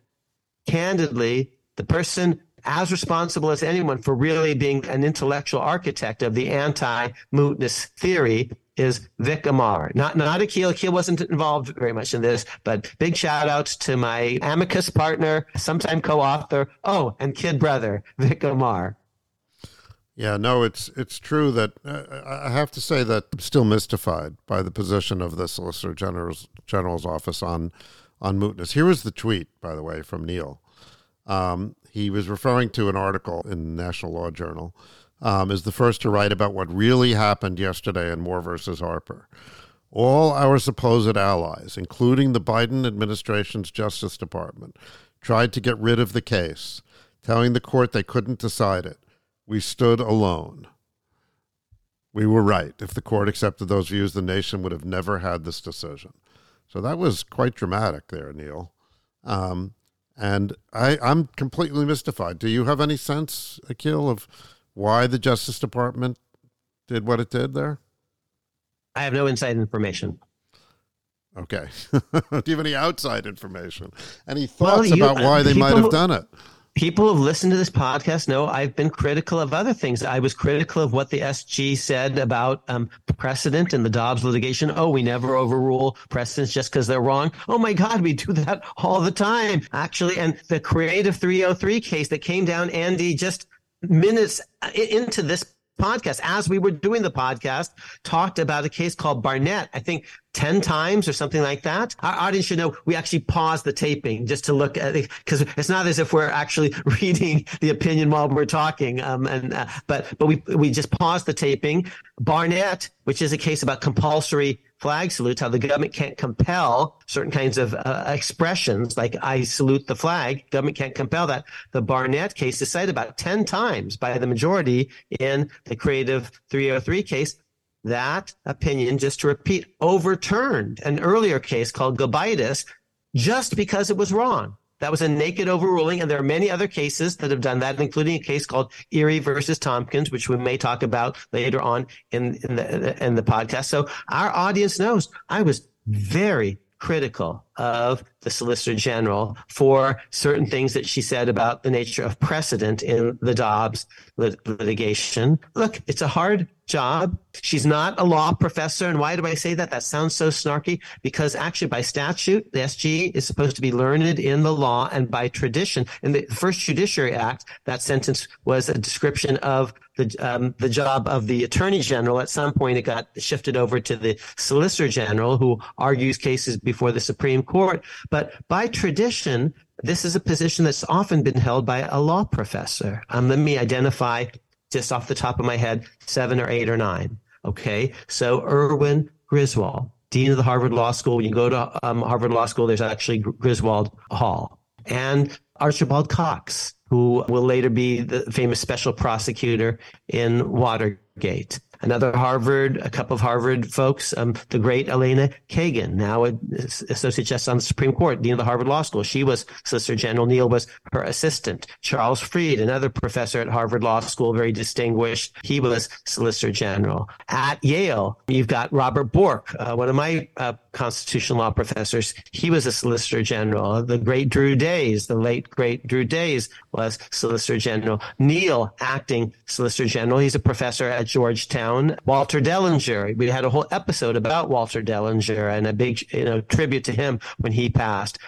candidly, the person as responsible as anyone for really being an intellectual architect of the anti-mootness theory is Vic Amar. Not not Akhil. Akhil wasn't involved very much in this, but big shout outs to my amicus partner, sometime co-author, oh, and kid brother, Vic Amar. Yeah, no, it's it's true that uh, I have to say that I'm still mystified by the position of the Solicitor General's General's office on on mootness. Here was the tweet, by the way, from Neil. Um, he was referring to an article in National Law Journal. Um, is the first to write about what really happened yesterday in Moore versus Harper. All our supposed allies, including the Biden administration's Justice Department, tried to get rid of the case, telling the court they couldn't decide it. We stood alone. We were right. If the court accepted those views, the nation would have never had this decision. So that was quite dramatic there, Neil. Um, and I, I'm completely mystified. Do you have any sense, Akhil, of why the Justice Department did what it did there? I have no inside information. Okay. Do you have any outside information? Any thoughts well, you, about why they might have done it? People who've listened to this podcast know I've been critical of other things. I was critical of what the SG said about um, precedent in the Dobbs litigation. Oh, we never overrule precedents just because they're wrong. Oh my God, we do that all the time, actually. And the Creative 303 case that came down, Andy, just minutes into this podcast, as we were doing the podcast, talked about a case called Barnette. I think 10 times or something like that. Our audience should know we actually pause the taping just to look at it because it's not as if we're actually reading the opinion while we're talking. Um, and, uh, but, but we, we just pause the taping. Barnette, which is a case about compulsory flag salutes, how the government can't compel certain kinds of uh, expressions, like I salute the flag. Government can't compel that. The Barnette case is cited about 10 times by the majority in the Creative 303 case that opinion, just to repeat, overturned an earlier case called Gobitis just because it was wrong. That was a naked overruling, and there are many other cases that have done that, including a case called Erie versus Tompkins, which we may talk about later on in, in the in the podcast. So our audience knows I was very critical of the Solicitor General for certain things that she said about the nature of precedent in the Dobbs lit- litigation. Look, it's a hard job. She's not a law professor. And why do I say that? That sounds so snarky because actually by statute, the SG is supposed to be learned in the law and by tradition. In the first Judiciary Act, that sentence was a description of the, um, the job of the attorney general. At some point, it got shifted over to the solicitor general who argues cases before the Supreme Court. But by tradition, this is a position that's often been held by a law professor. Um, let me identify just off the top of my head, seven or eight or nine. Okay. So Erwin Griswold, Dean of the Harvard Law School. When you go to um, Harvard Law School, there's actually Griswold Hall. And Archibald Cox, who will later be the famous special prosecutor in Watergate another Harvard, a couple of Harvard folks, um, the great Elena Kagan, now Associate Justice on the Supreme Court, Dean of the Harvard Law School. She was Solicitor General. Neil was her assistant. Charles Fried, another professor at Harvard Law School, very distinguished. He was Solicitor General. At Yale, you've got Robert Bork, uh, one of my uh, constitutional law professors. He was a Solicitor General. The great Drew Days, the late great Drew Days was Solicitor General. Neil, acting Solicitor General. He's a professor at Georgetown. Walter Dellinger. We had a whole episode about Walter Dellinger and a big, you know, tribute to him when he passed.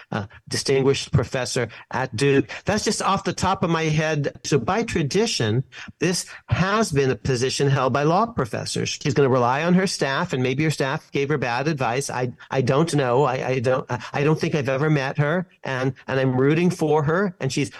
Distinguished professor at Duke. That's just off the top of my head. So by tradition, this has been a position held by law professors. She's going to rely on her staff and maybe her staff gave her bad advice. I I don't know. I, I don't I don't think I've ever met her, and and I'm rooting for her. And she's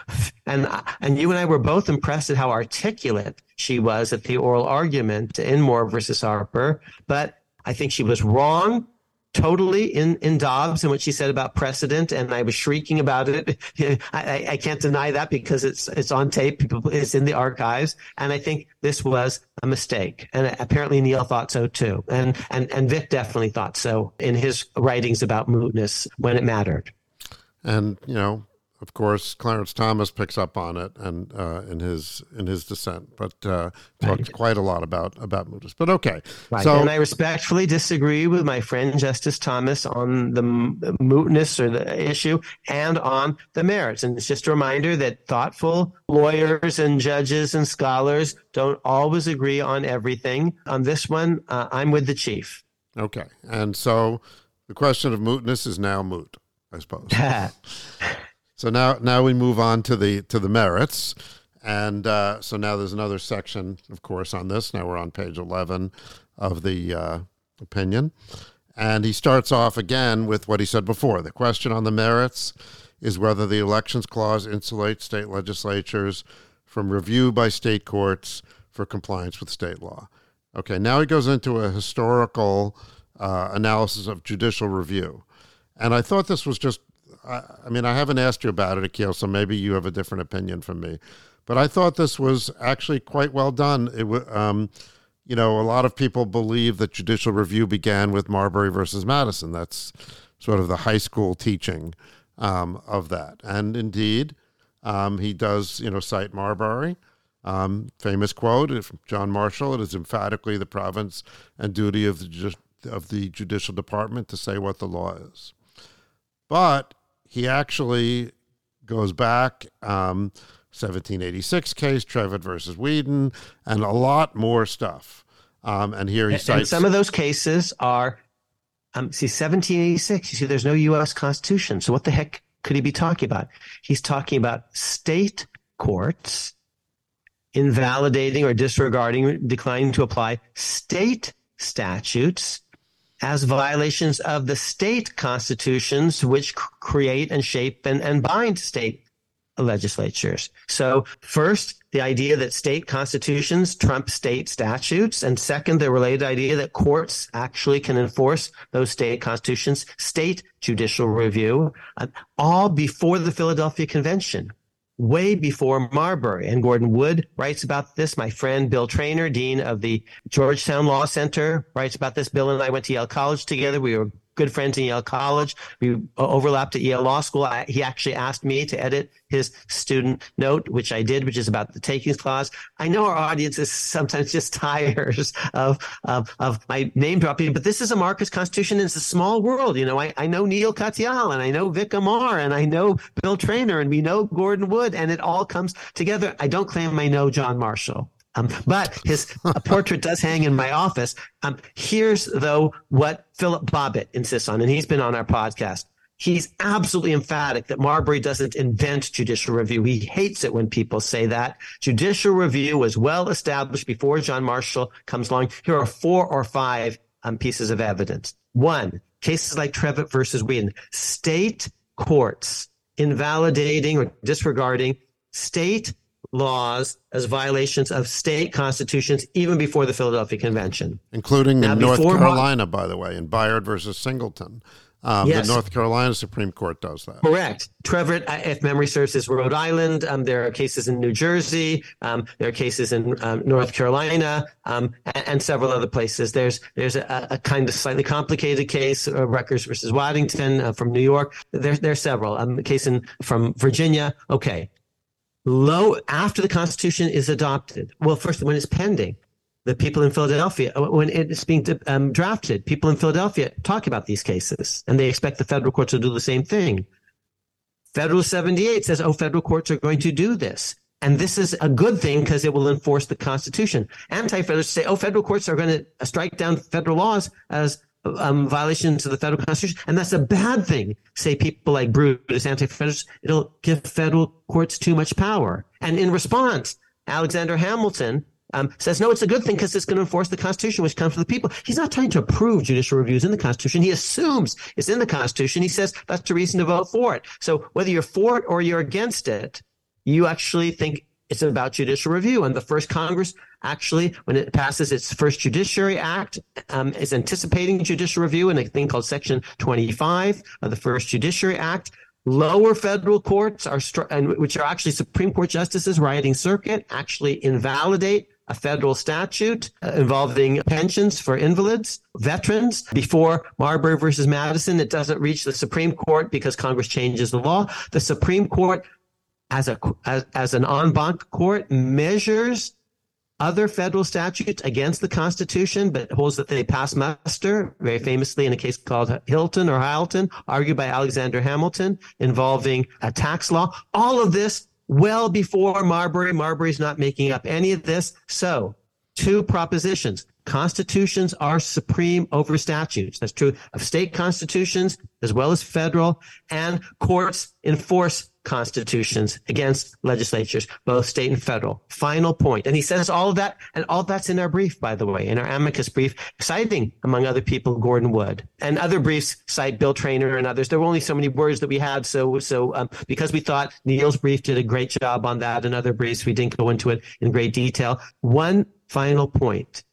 and and you and I were both impressed at how articulate she was at the oral argument in Moore versus Harper. But I think she was wrong totally in, in Dobbs and what she said about precedent, and I was shrieking about it. I, I can't deny that because it's it's on tape, it's in the archives, and I think this was a mistake. And apparently Neil thought so too, and and and Vic definitely thought so in his writings about mootness when it mattered. And you know, of course, Clarence Thomas picks up on it and uh, in his in his dissent, but uh, talked right. quite a lot about about mootness. But okay, right. so and I respectfully disagree with my friend Justice Thomas on the mootness or the issue and on the merits. And it's just a reminder that thoughtful lawyers and judges and scholars don't always agree on everything. On this one, uh, I'm with the chief. Okay, and so the question of mootness is now moot, I suppose. So now, now we move on to the to the merits, and uh, so now there's another section, of course, on this. Now we're on page eleven of the uh, opinion, and he starts off again with what he said before. The question on the merits is whether the elections clause insulates state legislatures from review by state courts for compliance with state law. Okay, now he goes into a historical uh, analysis of judicial review. And I thought this was just I, I mean, I haven't asked you about it, Akhil, so maybe you have a different opinion from me. But I thought this was actually quite well done. It um, you know, a lot of people believe that judicial review began with Marbury versus Madison. That's sort of the high school teaching um, of that. And indeed, um, he does, you know, cite Marbury. Um, famous quote from John Marshall: "It is emphatically the province and duty of the of the judicial department to say what the law is." But he actually goes back. Um, 1786 case, Trevett versus Weeden, and a lot more stuff. Um, and here he cites and some of those cases are, um, see, 1786. You see, there's no U.S. Constitution. So what the heck could he be talking about? He's talking about state courts invalidating or disregarding, declining to apply state statutes as violations of the state constitutions, which create and shape and, and bind state legislatures. So first, the idea that state constitutions trump state statutes. And second, the related idea that courts actually can enforce those state constitutions, state judicial review, uh, all before the Philadelphia Convention way before Marbury. And Gordon Wood writes about this. My friend Bill Treanor, Dean of the Georgetown Law Center, writes about this. Bill and I went to Yale College together. We were good friends in Yale College. We uh, overlapped at Yale Law School. I, he actually asked me to edit his student note, which I did, which is about the takings clause. I know our audience is sometimes just tires of, of, of my name dropping, but this is Amarica's Constitution. And it's a small world. You know, I, I know Neil Katyal and I know Vic Amar and I know Bill Treanor and we know Gordon Wood and it all comes together. I don't claim I know John Marshall. Um, but his portrait does hang in my office. Um, here's though what Philip Bobbitt insists on, and he's been on our podcast. He's absolutely emphatic that Marbury doesn't invent judicial review. He hates it when people say that. Judicial review was well established before John Marshall comes along. Here are four or five um, pieces of evidence. One, cases like Trevett versus Weeden. State courts invalidating or disregarding state laws as violations of state constitutions even before the Philadelphia Convention. Including now, in North Carolina, by the way, in Bayard versus Singleton. Um, yes. The North Carolina Supreme Court does that. Correct. Trevett, if memory serves, is Rhode Island. Um, there are cases in New Jersey. Um, there are cases in um, North Carolina um, and, and, several other places. There's there's a, a kind of slightly complicated case, uh, Rutgers versus Waddington uh, from New York. There, there are several. Um, a case in from Virginia. Okay, low after the Constitution is adopted. Well, first when it's pending, the people in Philadelphia, uh, when it's being um, drafted, people in Philadelphia talk about these cases, and they expect the federal courts to do the same thing. Federal 78 says, "Oh, federal courts are going to do this." And this is a good thing because it will enforce the Constitution. Anti-federalists say, oh, federal courts are going to strike down federal laws as um, violations of the federal constitution, and that's a bad thing. Say people like Brutus, anti-federalists, it'll give federal courts too much power. And in response, Alexander Hamilton um, says, no, it's a good thing because it's going to enforce the Constitution, which comes from the people. He's not trying to approve judicial reviews in the Constitution. He assumes it's in the Constitution. He says that's the reason to vote for it. So whether you're for it or you're against it, you actually think it's about judicial review. And the first Congress actually, when it passes its first Judiciary Act, um, is anticipating judicial review in a thing called Section 25 of the first Judiciary Act. Lower federal courts are, and which are actually Supreme Court justices riding circuit, actually invalidate a federal statute uh, involving pensions for invalids, veterans. Before Marbury versus Madison, it doesn't reach the Supreme Court because Congress changes the law. The Supreme Court, as a as, as an en banc court, measures other federal statutes against the Constitution, but holds that they pass muster, very famously in a case called Hylton or Hamilton, argued by Alexander Hamilton, involving a tax law. All of this well before Marbury. Marbury's not making up any of this. So, two propositions. Constitutions are supreme over statutes. That's true of state constitutions as well as federal, and courts enforce constitutions against legislatures, both state and federal. Final point. And he says all of that, and all that's in our brief, by the way, in our amicus brief, citing, among other people, Gordon Wood. And other briefs cite Bill Treanor and others. There were only so many words that we had. So, so um, because we thought Neil's brief did a great job on that and other briefs, we didn't go into it in great detail. One final point.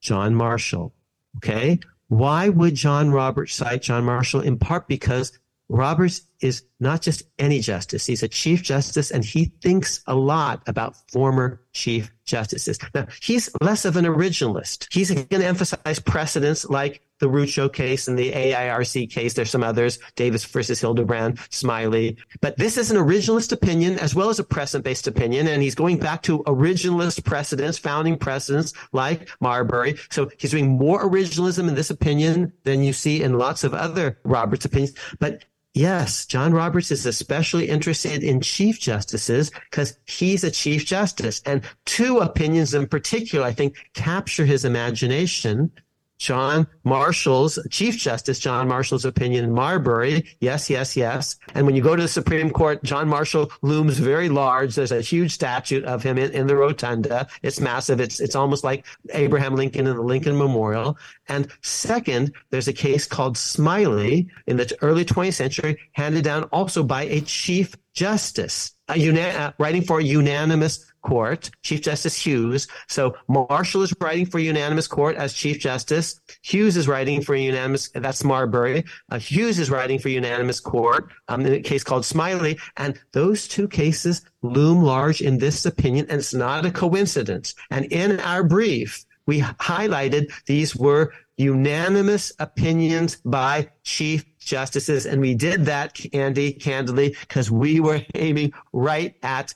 John Marshall. Okay. Why would John Roberts cite John Marshall? In part because Roberts is not just any justice. He's a chief justice and he thinks a lot about former chief justices. Now, he's less of an originalist. He's going to emphasize precedents like the Rucho case and the AIRC case. There's some others, Davis versus Hildebrant, Smiley. But this is an originalist opinion as well as a precedent based opinion. And he's going back to originalist precedents, founding precedents like Marbury. So he's doing more originalism in this opinion than you see in lots of other Roberts opinions. But Yes, John Roberts is especially interested in chief justices because he's a chief justice. And two opinions in particular, I think, capture his imagination. John Marshall's, Chief Justice John Marshall's opinion in Marbury. Yes, yes, yes. And when you go to the Supreme Court, John Marshall looms very large. There's a huge statue of him in, in the rotunda. It's massive. It's, it's almost like Abraham Lincoln in the Lincoln Memorial. And second, there's a case called Smiley in the early 20th century, handed down also by a Chief Justice, una- uh, writing for a unanimous court, Chief Justice Hughes. So Marshall is writing for unanimous court as Chief Justice. Hughes is writing for unanimous, that's Marbury. Uh, Hughes is writing for unanimous court um, in a case called Smiley. And those two cases loom large in this opinion, and it's not a coincidence. And in our brief, we highlighted these were unanimous opinions by chief justices. And we did that, Andy, candidly, because we were aiming right at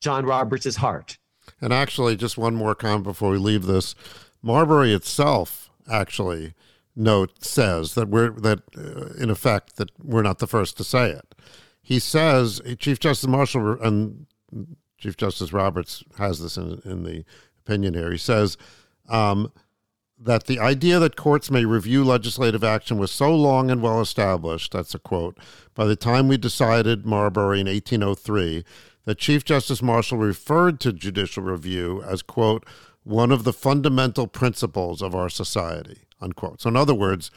John Roberts' heart. And actually, just one more comment before we leave this. Marbury itself actually note says that we're that uh, in effect that we're not the first to say it. He says Chief Justice Marshall and Chief Justice Roberts has this in, in the opinion here. He says um, that the idea that courts may review legislative action was so long and well established. That's a quote. By the time we decided Marbury in 1803 that Chief Justice Marshall referred to judicial review as, quote, one of the fundamental principles of our society, unquote. So, in other words,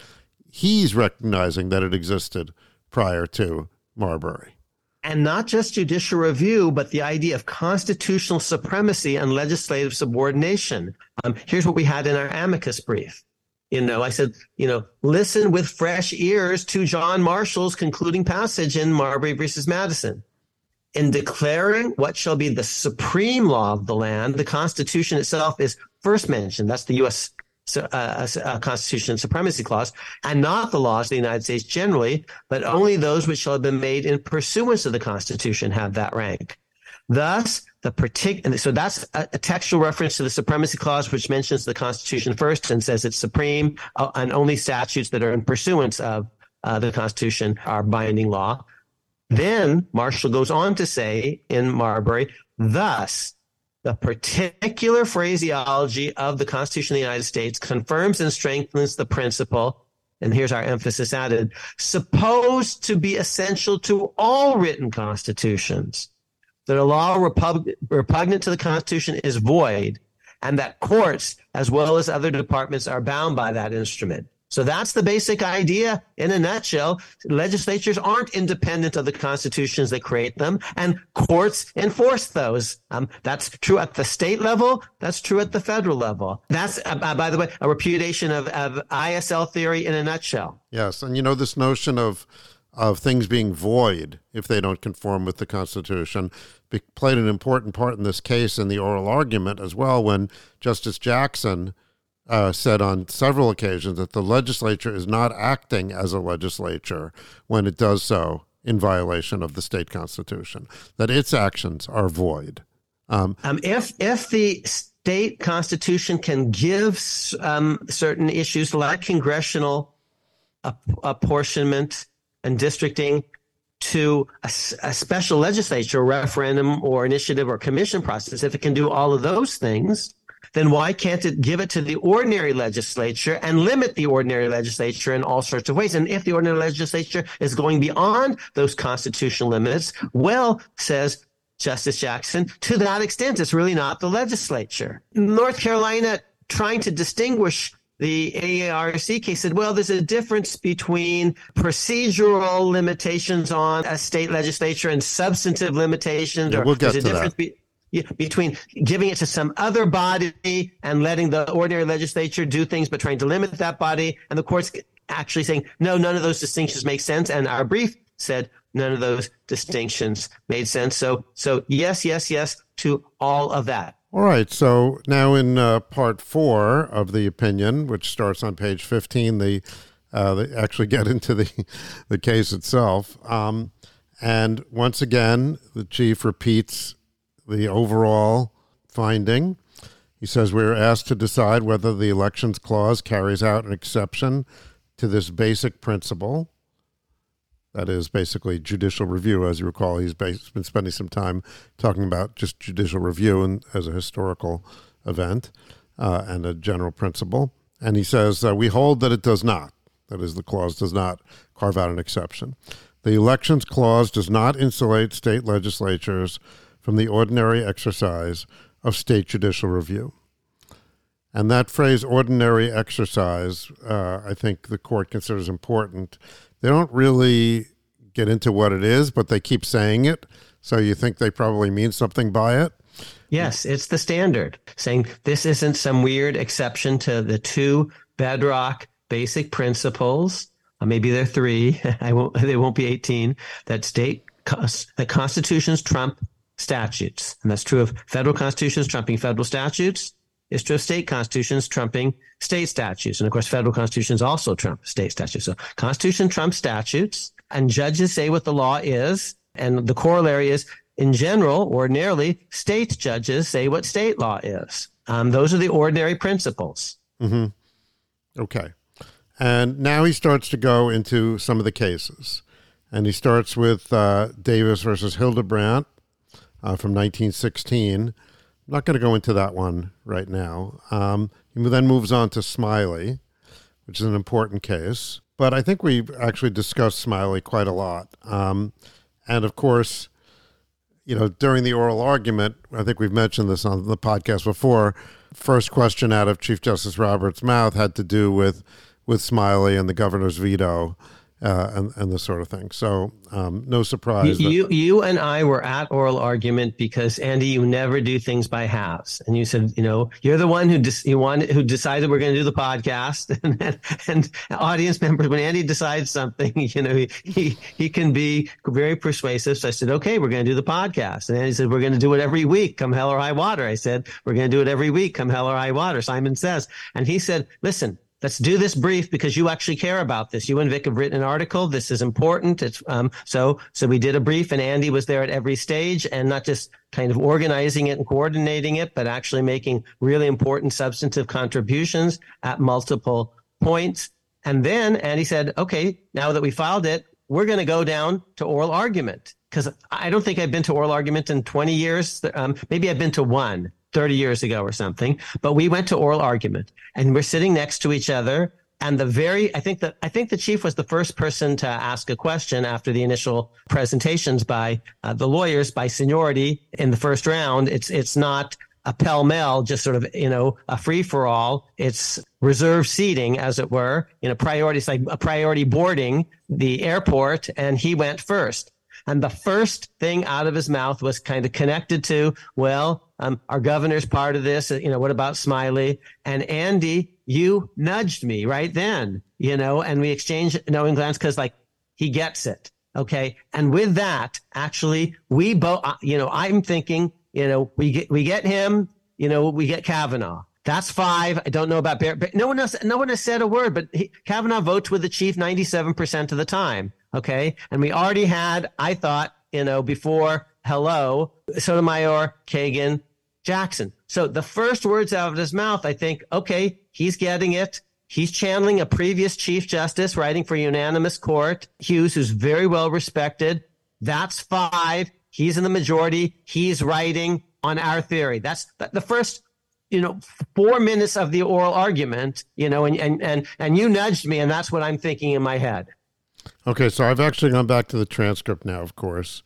he's recognizing that it existed prior to Marbury. And not just judicial review, but the idea of constitutional supremacy and legislative subordination. Um, here's what we had in our amicus brief. You know, I said, you know, listen with fresh ears to John Marshall's concluding passage in Marbury versus Madison in declaring what shall be the supreme law of the land, the Constitution itself is first mentioned. That's the U.S. Uh, uh, uh, Constitution Supremacy Clause, and not the laws of the United States generally, but only those which shall have been made in pursuance of the Constitution have that rank. Thus, the particular, so that's a, a, textual reference to the Supremacy Clause, which mentions the Constitution first and says it's supreme, uh, and only statutes that are in pursuance of uh, the Constitution are binding law. Then Marshall goes on to say in Marbury, thus, the particular phraseology of the Constitution of the United States confirms and strengthens the principle, and here's our emphasis added, supposed to be essential to all written constitutions, that a law repug- repugnant to the Constitution is void, and that courts, as well as other departments, are bound by that instrument. So that's the basic idea in a nutshell. Legislatures aren't independent of the constitutions that create them, and courts enforce those. Um, that's true at the state level. That's true at the federal level. That's, uh, uh by the way, a repudiation of, of ISL theory in a nutshell. Yes, and you know this notion of of things being void if they don't conform with the Constitution played an important part in this case in the oral argument as well when Justice Jackson uh, said on several occasions that the legislature is not acting as a legislature when it does so in violation of the state constitution, that its actions are void. Um, um, if if the state constitution can give um, certain issues like congressional apportionment and districting to a, a, special legislature, referendum or initiative or commission process, if it can do all of those things, then why can't it give it to the ordinary legislature and limit the ordinary legislature in all sorts of ways? And if the ordinary legislature is going beyond those constitutional limits, well, says Justice Jackson, to that extent, it's really not the legislature. North Carolina trying to distinguish the AIRC case said, well, there's a difference between procedural limitations on a state legislature and substantive limitations. Yeah, or we'll get there's to a difference that. Be- between giving it to some other body and letting the ordinary legislature do things, but trying to limit that body. And the courts actually saying, no, none of those distinctions make sense. And our brief said none of those distinctions made sense. So, so yes, yes, yes to all of that. All right. So now in uh, part four of the opinion, which starts on page 15, the, uh, they actually get into the, the case itself. Um, and once again, the chief repeats the overall finding. He says we are asked to decide whether the elections clause carries out an exception to this basic principle. That is basically judicial review. As you recall, he's been spending some time talking about just judicial review and as a historical event uh, and a general principle. And he says uh, we hold that it does not. That is, the clause does not carve out an exception. The elections clause does not insulate state legislatures from the ordinary exercise of state judicial review. And that phrase, ordinary exercise, uh, I think the court considers important. They don't really get into what it is, but they keep saying it. So you think they probably mean something by it. Yes, it's the standard saying this isn't some weird exception to the two bedrock basic principles. Uh, maybe they're three. I won't. They won't be eighteen. That state that constitutions trump statutes. And that's true of federal constitutions trumping federal statutes. It's true of state constitutions trumping state statutes. And of course, federal constitutions also trump state statutes. So constitution trumps statutes and judges say what the law is. And the corollary is in general, ordinarily, state judges say what state law is. Um, those are the ordinary principles. Mm-hmm. Okay. And now he starts to go into some of the cases. And he starts with uh, Davis versus Hildebrant, uh, from 1916. I'm not going to go into that one right now. Um, he then moves on to Smiley, which is an important case. But I think we've actually discussed Smiley quite a lot. Um, and of course, you know, during the oral argument, I think we've mentioned this on the podcast before. First question out of Chief Justice Roberts' mouth had to do with with Smiley and the governor's veto uh, and and this sort of thing. So um, no surprise. You, you, you and I were at oral argument because Andy, you never do things by halves, and you said, you know, you're the one who dis- you want who decided we're going to do the podcast, and, and, and audience members. When Andy decides something, you know, he, he he can be very persuasive. So I said, okay, we're going to do the podcast, and Andy said, we're going to do it every week, come hell or high water. I said, we're going to do it every week, come hell or high water. Simon says, and he said, listen, let's do this brief because you actually care about this. You and Vic have written an article. This is important. It's um, so so we did a brief, and Andy was there at every stage, and not just kind of organizing it and coordinating it, but actually making really important substantive contributions at multiple points. And then Andy said, "Okay, now that we filed it, we're going to go down to oral argument." Because I don't think I've been to oral argument in 20 years. Um, maybe I've been to one. 30 years ago or something. But we went to oral argument and we're sitting next to each other. And the very, I think that, I think the chief was the first person to ask a question after the initial presentations by uh, the lawyers by seniority in the first round. It's, it's not a pell mell, just sort of, you know, a free for all. It's reserved seating, as it were, you know, priority, it's like a priority boarding the airport. And he went first. And the first thing out of his mouth was kind of connected to, well, um, our governor's part of this. You know, what about Smiley? And Andy, you nudged me right then, you know, and we exchanged knowing glance because like he gets it. Okay. And with that, actually, we both, uh, you know, I'm thinking, you know, we get, we get him, you know, we get Kavanaugh. That's five. I don't know about Bear. No one else, no one has said a word, but he, Kavanaugh votes with the chief 97% of the time. Okay. And we already had, I thought, you know, before hello, Sotomayor, Kagan, Jackson. So the first words out of his mouth, I think, okay, he's getting it. He's channeling a previous Chief Justice writing for unanimous court, Hughes, who's very well respected. That's five. He's in the majority. He's writing on our theory. That's the first, you know, four minutes of the oral argument, you know, and, and, and, and you nudged me, and that's what I'm thinking in my head. Okay, so I've actually gone back to the transcript now, of course.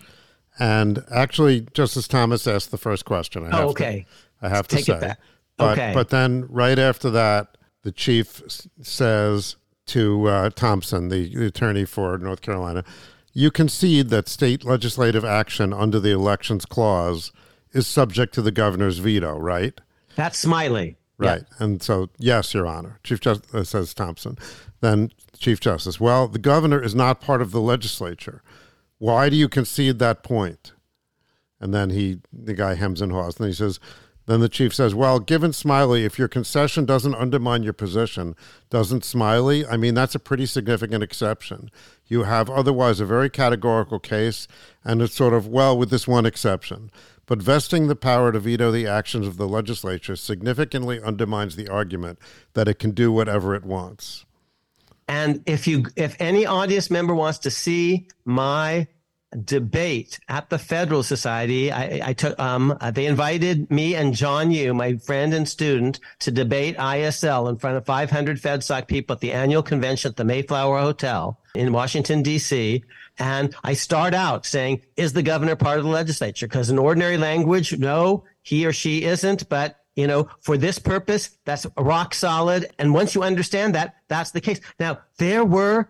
And actually, Justice Thomas asked the first question. I have oh, okay. To, I have to Take say. It back. But, okay. But then right after that, the chief says to uh, Thompson, the, the attorney for North Carolina, you concede that state legislative action under the elections clause is subject to the governor's veto, right? That's Smiley. Right. And so, yes, Your Honor, Chief Justice uh, says Thompson. Then Chief Justice, well, the governor is not part of the legislature. Why do you concede that point? And then he, the guy hems and haws. And he says, then the chief says, well, given Smiley, if your concession doesn't undermine your position, doesn't Smiley? I mean, that's a pretty significant exception. You have otherwise a very categorical case, and it's sort of, well, with this one exception. But vesting the power to veto the actions of the legislature significantly undermines the argument that it can do whatever it wants. And if you if any audience member wants to see my debate at the Federal Society. I, I took um, they invited me and John Yoo, my friend and student, to debate ISL in front of 500 FedSoc people at the annual convention at the Mayflower Hotel in Washington D.C. And I start out saying, "Is the governor part of the legislature?" Because in ordinary language, no, he or she isn't, but you know, for this purpose, that's rock solid. And once you understand that, that's the case. Now, there were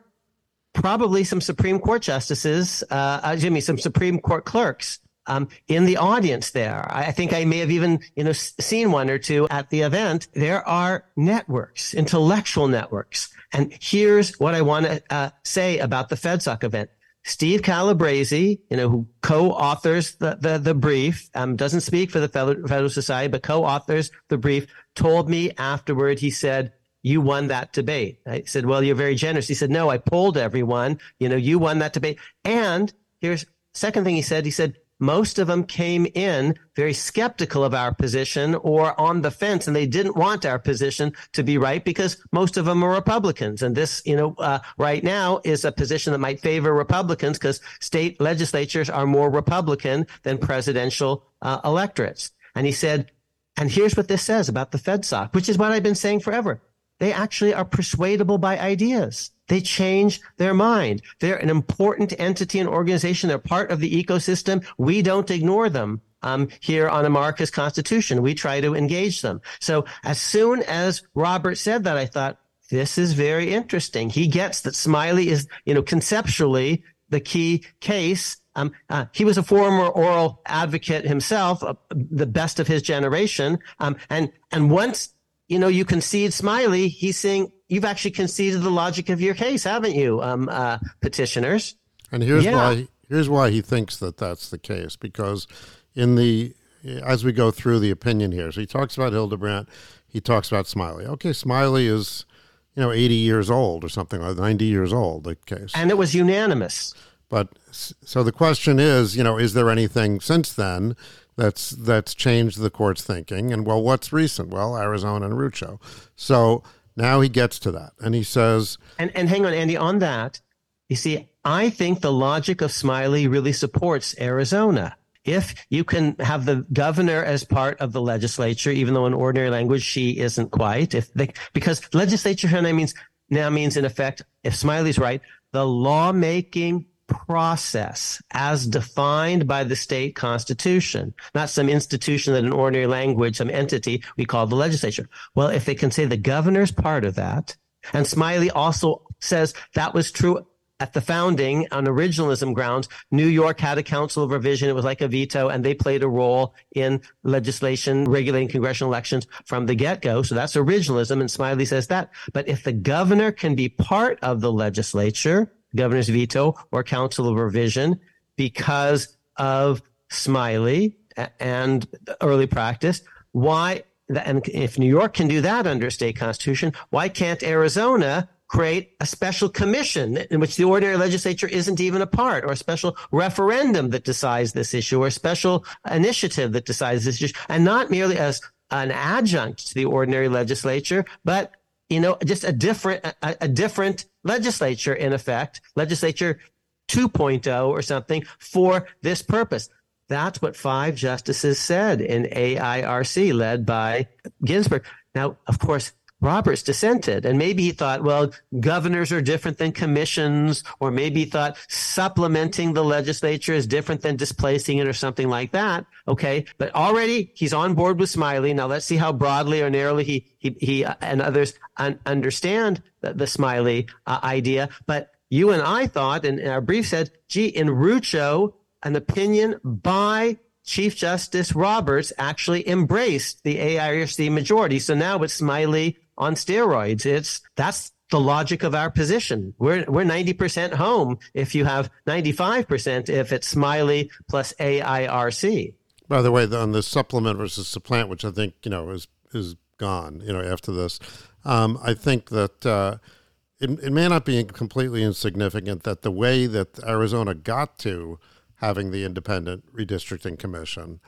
probably some Supreme Court justices, uh, uh, Jimmy, some Supreme Court clerks um, in the audience there. I think I may have even, you know, seen one or two at the event. There are networks, intellectual networks. And here's what I want to uh, say about the FedSoc event. Steve Calabresi, you know, who co-authors the, the, the brief, um, doesn't speak for the Federal Society, but co-authors the brief, told me afterward, he said, you won that debate. I said, well, you're very generous. He said, no, I polled everyone. You know, you won that debate. And here's second thing he said. He said, most of them came in very skeptical of our position or on the fence and they didn't want our position to be right because most of them are republicans. And this you know uh, right now is a position that might favor republicans because state legislatures are more republican than presidential uh, electorates. And he said and here's what this says about the fedsoc which is what i've been saying forever they actually are persuadable by ideas. They change their mind. They're an important entity and organization. They're part of the ecosystem. We don't ignore them. Um, here on Amarica's Constitution, we try to engage them. So as soon as Robert said that, I thought, this is very interesting. He gets that Smiley is, you know, conceptually the key case. Um, uh, he was a former oral advocate himself, uh, the best of his generation. Um, and, and once you know, you concede Smiley. He's saying you've actually conceded the logic of your case, haven't you, um, uh, petitioners? And here's yeah. why. Here's why he thinks that that's the case because in the as we go through the opinion here, so he talks about Hildebrant, he talks about Smiley. Okay, Smiley is you know 80 years old or something like 90 years old. The case, and it was unanimous. But so the question is, you know, is there anything since then that's that's changed the court's thinking. And well, what's recent? Well, Arizona and Rucho. So now he gets to that, and he says, and and hang on, Andy, on that, you see, I think the logic of Smiley really supports Arizona. If you can have the governor as part of the legislature, even though in ordinary language she isn't quite, if they, because legislature now means now means in effect, if Smiley's right, the lawmaking process as defined by the state constitution, not some institution that in ordinary language, some entity we call the legislature. Well, if they can say the governor's part of that, and Smiley also says that was true at the founding on originalism grounds, New York had a council of revision. It was like a veto and they played a role in legislation regulating congressional elections from the get go. So that's originalism. And Smiley says that. But if the governor can be part of the legislature, governor's veto or council of revision because of Smiley and early practice. Why? And if New York can do that under state constitution, why can't Arizona create a special commission in which the ordinary legislature isn't even a part, or a special referendum that decides this issue, or a special initiative that decides this issue, and not merely as an adjunct to the ordinary legislature, but you know, just a different, a, a different legislature in effect, legislature 2.0 or something for this purpose. That's what five justices said in AIRC led by Ginsburg. Now, of course, Roberts dissented and maybe he thought, well, governors are different than commissions, or maybe he thought supplementing the legislature is different than displacing it or something like that. Okay. But already he's on board with Smiley. Now let's see how broadly or narrowly he, he, he uh, and others un- understand the, the Smiley uh, idea. But you and I thought, and our brief said, gee, in Rucho, an opinion by Chief Justice Roberts actually embraced the AIRC majority. So now it's Smiley on steroids. It's that's the logic of our position. We're we're 90% home if you have 95% if it's Smiley plus AIRC. By the way, on the supplement versus supplant, which I think you know is is gone, you know, after this, um, I think that uh, it, it may not be completely insignificant that the way that Arizona got to having the independent redistricting commission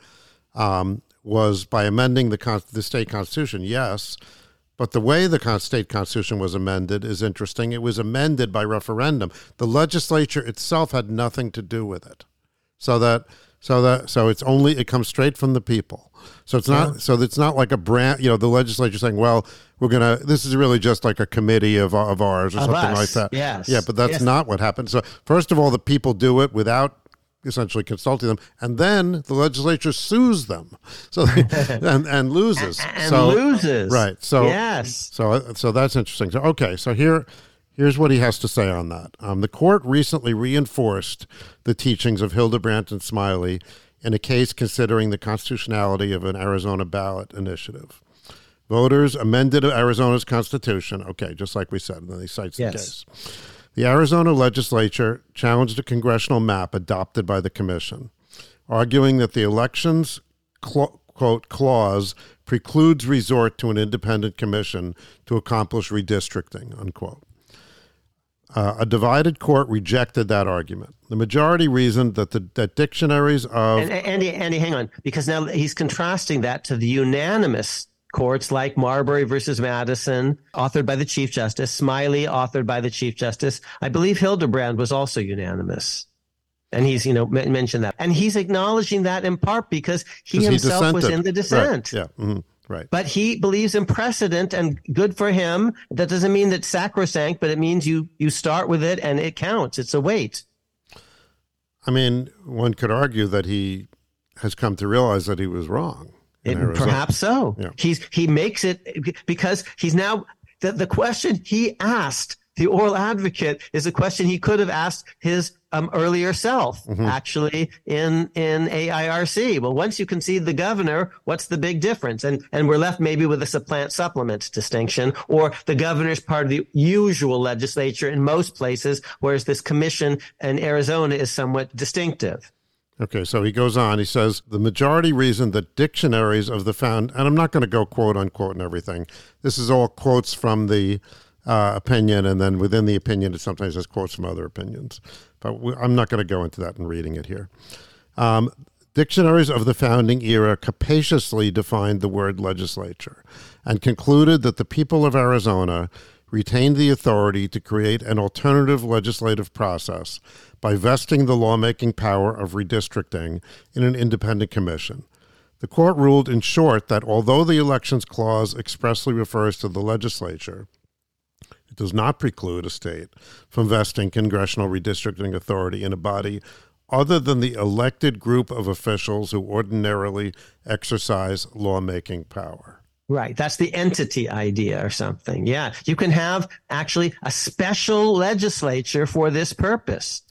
um, was by amending the the state constitution. Yes, but the way the state constitution was amended is interesting. It was amended by referendum. The legislature itself had nothing to do with it, so that so that so it's only it comes straight from the people. So it's not yeah. so it's not like a brand. You know, the legislature saying, "Well, we're gonna." This is really just like a committee of of ours or of something us. like that. Yes. Yeah, but that's yes. not what happened. So first of all, the people do it without essentially consulting them, and then the legislature sues them, so they, and and loses and so, loses right. So yes, so so that's interesting. So okay, so here Here's what he has to say on that. Um, the court recently reinforced the teachings of Hildebrant and Smiley in a case considering the constitutionality of an Arizona ballot initiative. Voters amended Arizona's constitution. Okay, just like we said, and then he cites yes. the case. The Arizona legislature challenged a congressional map adopted by the commission, arguing that the elections cl- quote clause precludes resort to an independent commission to accomplish redistricting unquote. Uh, a divided court rejected that argument. The majority reasoned that the that dictionaries of and, Andy, Andy, hang on, because now he's contrasting that to the unanimous courts like Marbury versus Madison, authored by the Chief Justice, Smiley, authored by the Chief Justice. I believe Hildebrant was also unanimous. And he's, you know, mentioned that. And he's acknowledging that in part because he himself he was in the dissent. Right. Yeah. Mm-hmm. Right. But he believes in precedent and good for him. That doesn't mean that sacrosanct, but it means you you start with it and it counts. It's a weight. I mean, one could argue that he has come to realize that he was wrong. It, perhaps so. Yeah. He's he makes it because he's now the, the question he asked the oral advocate is a question he could have asked his um, earlier self, mm-hmm. actually, in in AIRC. Well, once you concede the governor, what's the big difference? And and we're left maybe with a supplant supplement distinction, or the governor's part of the usual legislature in most places, whereas this commission in Arizona is somewhat distinctive. Okay, so he goes on. He says the majority reason that dictionaries of the found, and I'm not going to go quote unquote and everything. This is all quotes from the uh, opinion, and then within the opinion, it sometimes has quotes from other opinions. But I'm not going to go into that in reading it here. Um, dictionaries of the founding era capaciously defined the word legislature and concluded that the people of Arizona retained the authority to create an alternative legislative process by vesting the lawmaking power of redistricting in an independent commission. The court ruled, in short, that although the Elections Clause expressly refers to the legislature, it does not preclude a state from vesting congressional redistricting authority in a body other than the elected group of officials who ordinarily exercise lawmaking power. Right. That's the entity idea or something. Yeah. You can have actually a special legislature for this purpose.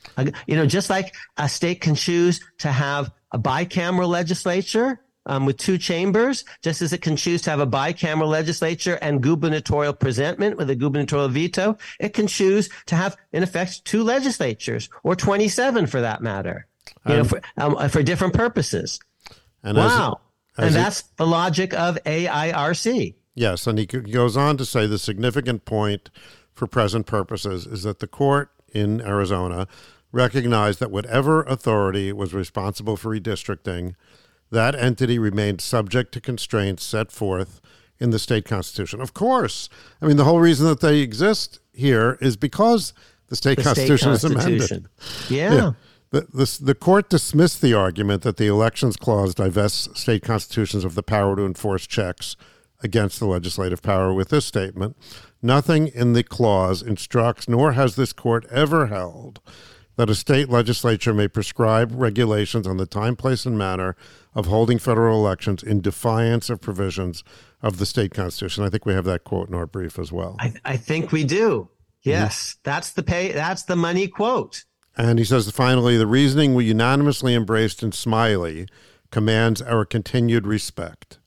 You know, just like a state can choose to have a bicameral legislature, um, with two chambers, just as it can choose to have a bicameral legislature and gubernatorial presentment with a gubernatorial veto, it can choose to have, in effect, two legislatures or 27 for that matter, you um, know, for, um, for different purposes. And wow. As, and that's the logic of AIRC. Yes. And he goes on to say the significant point for present purposes is that the court in Arizona recognized that whatever authority was responsible for redistricting that entity remained subject to constraints set forth in the state constitution. Of course. I mean, the whole reason that they exist here is because the state, the constitution, state constitution, is amended. Yeah. yeah. The, the, the court dismissed the argument that the Elections Clause divests state constitutions of the power to enforce checks against the legislative power with this statement. Nothing in the clause instructs, nor has this court ever held, that a state legislature may prescribe regulations on the time, place, and manner of holding federal elections in defiance of provisions of the state constitution. I think we have that quote in our brief as well. I, I think we do. Yes, mm-hmm. that's the pay. That's the money quote. And he says finally, the reasoning we unanimously embraced in Smiley commands our continued respect.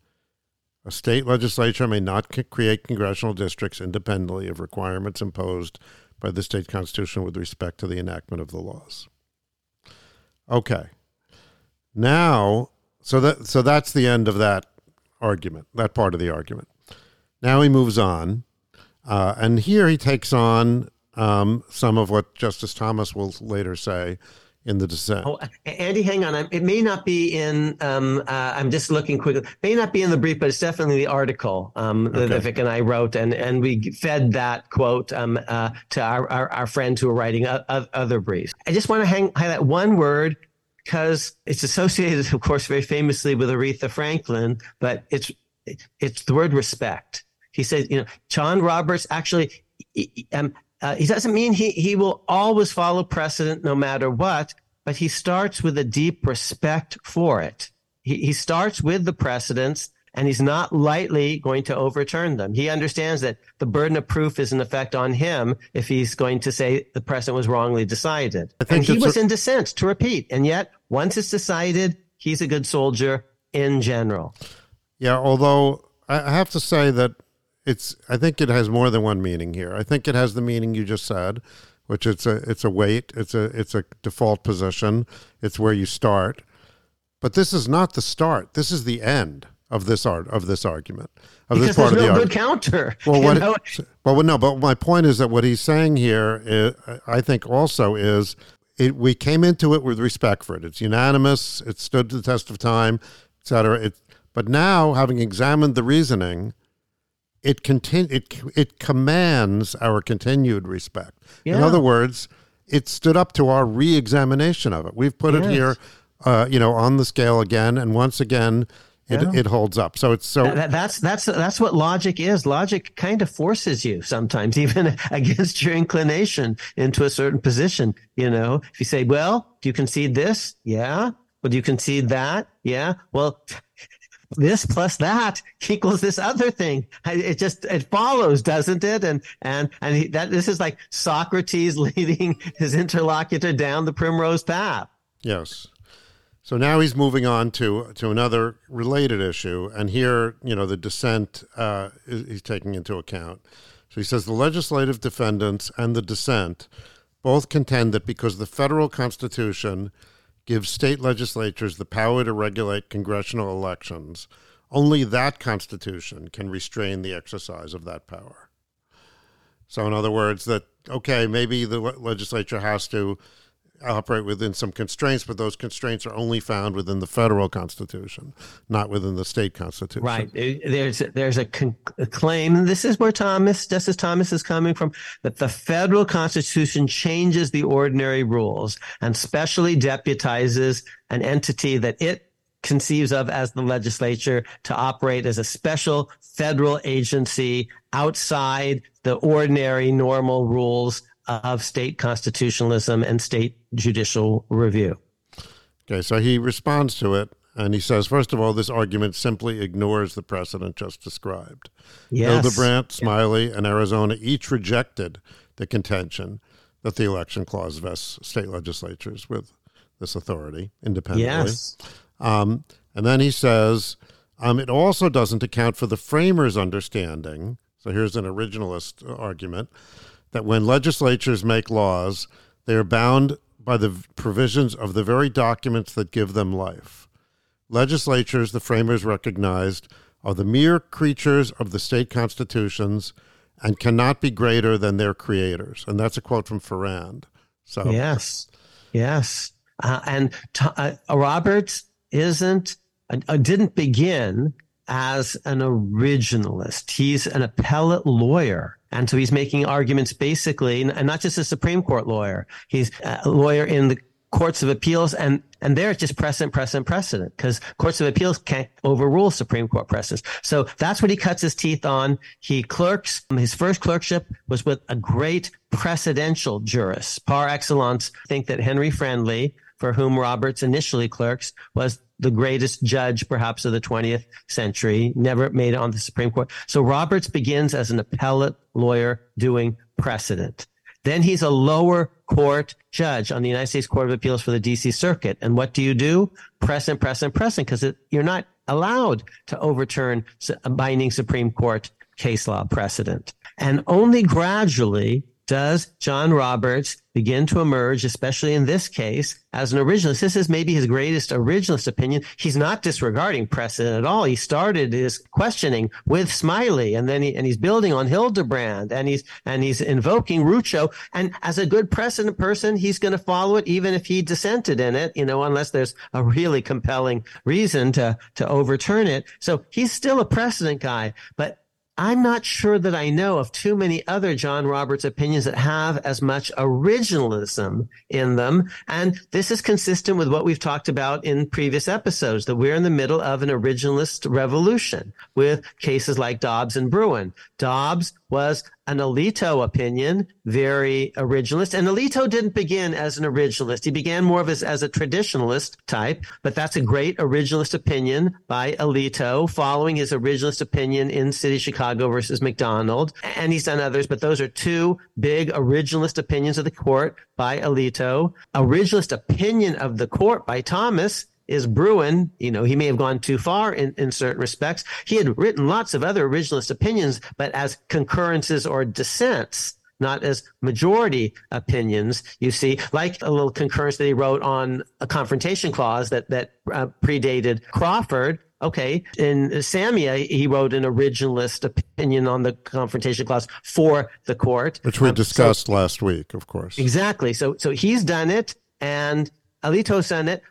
A state legislature may not create congressional districts independently of requirements imposed by the state constitution with respect to the enactment of the laws. Okay. Now, so that so that's the end of that argument, that part of the argument. Now he moves on, uh, and here he takes on um, some of what Justice Thomas will later say in the dissent. Oh, Andy, hang on. It may not be in. Um, uh, I'm just looking quickly. It May not be in the brief, but it's definitely the article um, okay. that Vic and I wrote, and and we fed that quote um, uh, to our, our, our friends who are writing other briefs. I just want to hang, highlight one word because it's associated, of course, very famously with Aretha Franklin, but it's it's the word respect. He says, you know, John Roberts actually. Um, uh, he doesn't mean he, he will always follow precedent no matter what, but he starts with a deep respect for it. He, he starts with the precedents and he's not lightly going to overturn them. He understands that the burden of proof is in effect on him if he's going to say the precedent was wrongly decided. And he was in dissent, to repeat. And yet, once it's decided, he's a good soldier in general. Yeah, although I have to say that it's I think it has more than one meaning here. I think it has the meaning you just said, which it's a it's a weight, it's a it's a default position, it's where you start. But this is not the start. This is the end of this art of this argument of because this part there's of no the good counter. Well, what? Know? Well, no. But my point is that what he's saying here, is, I think, also is it, we came into it with respect for it. It's unanimous. It stood to the test of time, et cetera. It, but now, having examined the reasoning, it continue it it commands our continued respect. Yeah. In other words, it stood up to our re-examination of it. We've put yes. it here, uh, you know, on the scale again, and once again, it, yeah. it holds up. So it's so that, that's that's that's what logic is. Logic kind of forces you sometimes, even against your inclination, into a certain position. You know, if you say, "Well, do you concede this?" Yeah. Well, do you concede that? Yeah. Well, this plus that equals this other thing. It just it follows, doesn't it? And and and he, that this is like Socrates leading his interlocutor down the primrose path. Yes. So now he's moving on to to another related issue, and here you know the dissent uh, he's taking into account. So he says the legislative defendants and the dissent both contend that because the federal constitution gives state legislatures the power to regulate congressional elections, only that Constitution can restrain the exercise of that power. So, in other words, that, okay, maybe the legislature has to operate within some constraints, but those constraints are only found within the federal constitution, not within the state constitution. Right. There's there's a, con- a claim, and this is where Thomas, Justice Thomas, is coming from, that the federal constitution changes the ordinary rules and specially deputizes an entity that it conceives of as the legislature to operate as a special federal agency outside the ordinary normal rules of state constitutionalism and state judicial review. Okay, so he responds to it and he says, first of all, this argument simply ignores the precedent just described. Yes. Hildebrant, Smiley, and Arizona each rejected the contention that the election clause vests state legislatures with this authority independently. Yes. Um, and then he says, um, it also doesn't account for the framers' understanding. So here's an originalist argument that when legislatures make laws, they are bound by the provisions of the very documents that give them life. Legislatures, the framers recognized, are the mere creatures of the state constitutions and cannot be greater than their creators. And that's a quote from Farrand. So yes, yes, uh, and uh, Roberts isn't uh, didn't begin as an originalist. He's an appellate lawyer. And so he's making arguments basically, and not just a Supreme Court lawyer. He's a lawyer in the courts of appeals and and there it's just precedent precedent precedent because courts of appeals can't overrule supreme court precedents. So that's what he cuts his teeth on. He clerks his first clerkship was with a great precedential jurist. Par excellence I think that henry friendly for whom roberts initially clerks was the greatest judge perhaps of the 20th century, never made it on the Supreme Court. So Roberts begins as an appellate lawyer doing precedent. Then he's a lower court judge on the United States Court of Appeals for the DC Circuit. And what do you do? Press and press and press because you're not allowed to overturn a binding Supreme Court case law precedent. And only gradually does John Roberts begin to emerge, especially in this case, as an originalist? This is maybe his greatest originalist opinion. He's not disregarding precedent at all. He started his questioning with Smiley, and then he, and he's building on Hildebrant, and he's and he's invoking Rucho. And as a good precedent person, he's going to follow it, even if he dissented in it. You know, unless there's a really compelling reason to to overturn it. So he's still a precedent guy, but I'm not sure that I know of too many other John Roberts opinions that have as much originalism in them. And this is consistent with what we've talked about in previous episodes, that we're in the middle of an originalist revolution with cases like Dobbs and Bruen. Dobbs was an Alito opinion, very originalist. And Alito didn't begin as an originalist. He began more of as, as a traditionalist type, but that's a great originalist opinion by Alito following his originalist opinion in City Chicago versus McDonald. And he's done others, but those are two big originalist opinions of the court by Alito. Originalist opinion of the court by Thomas is Bruen. You know, he may have gone too far in, in certain respects. He had written lots of other originalist opinions, but as concurrences or dissents, not as majority opinions. You see, like a little concurrence that he wrote on a confrontation clause that that uh, predated Crawford. Okay, in Samia, he wrote an originalist opinion on the confrontation clause for the court, which we um, discussed so, last week, of course. Exactly. So, so he's done it, and Alito's done it.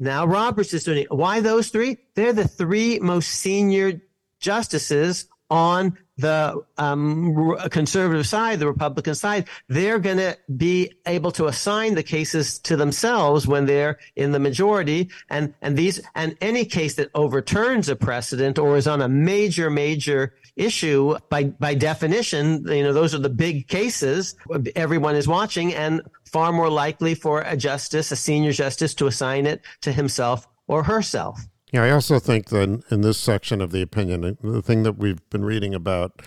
Now Roberts is doing it. Why those three? They're the three most senior justices on the um, conservative side, the Republican side, they're going to be able to assign the cases to themselves when they're in the majority. And, and these, and any case that overturns a precedent or is on a major, major issue by, by definition, you know, those are the big cases everyone is watching and far more likely for a justice, a senior justice to assign it to himself or herself. Yeah, I also think that in this section of the opinion, the thing that we've been reading about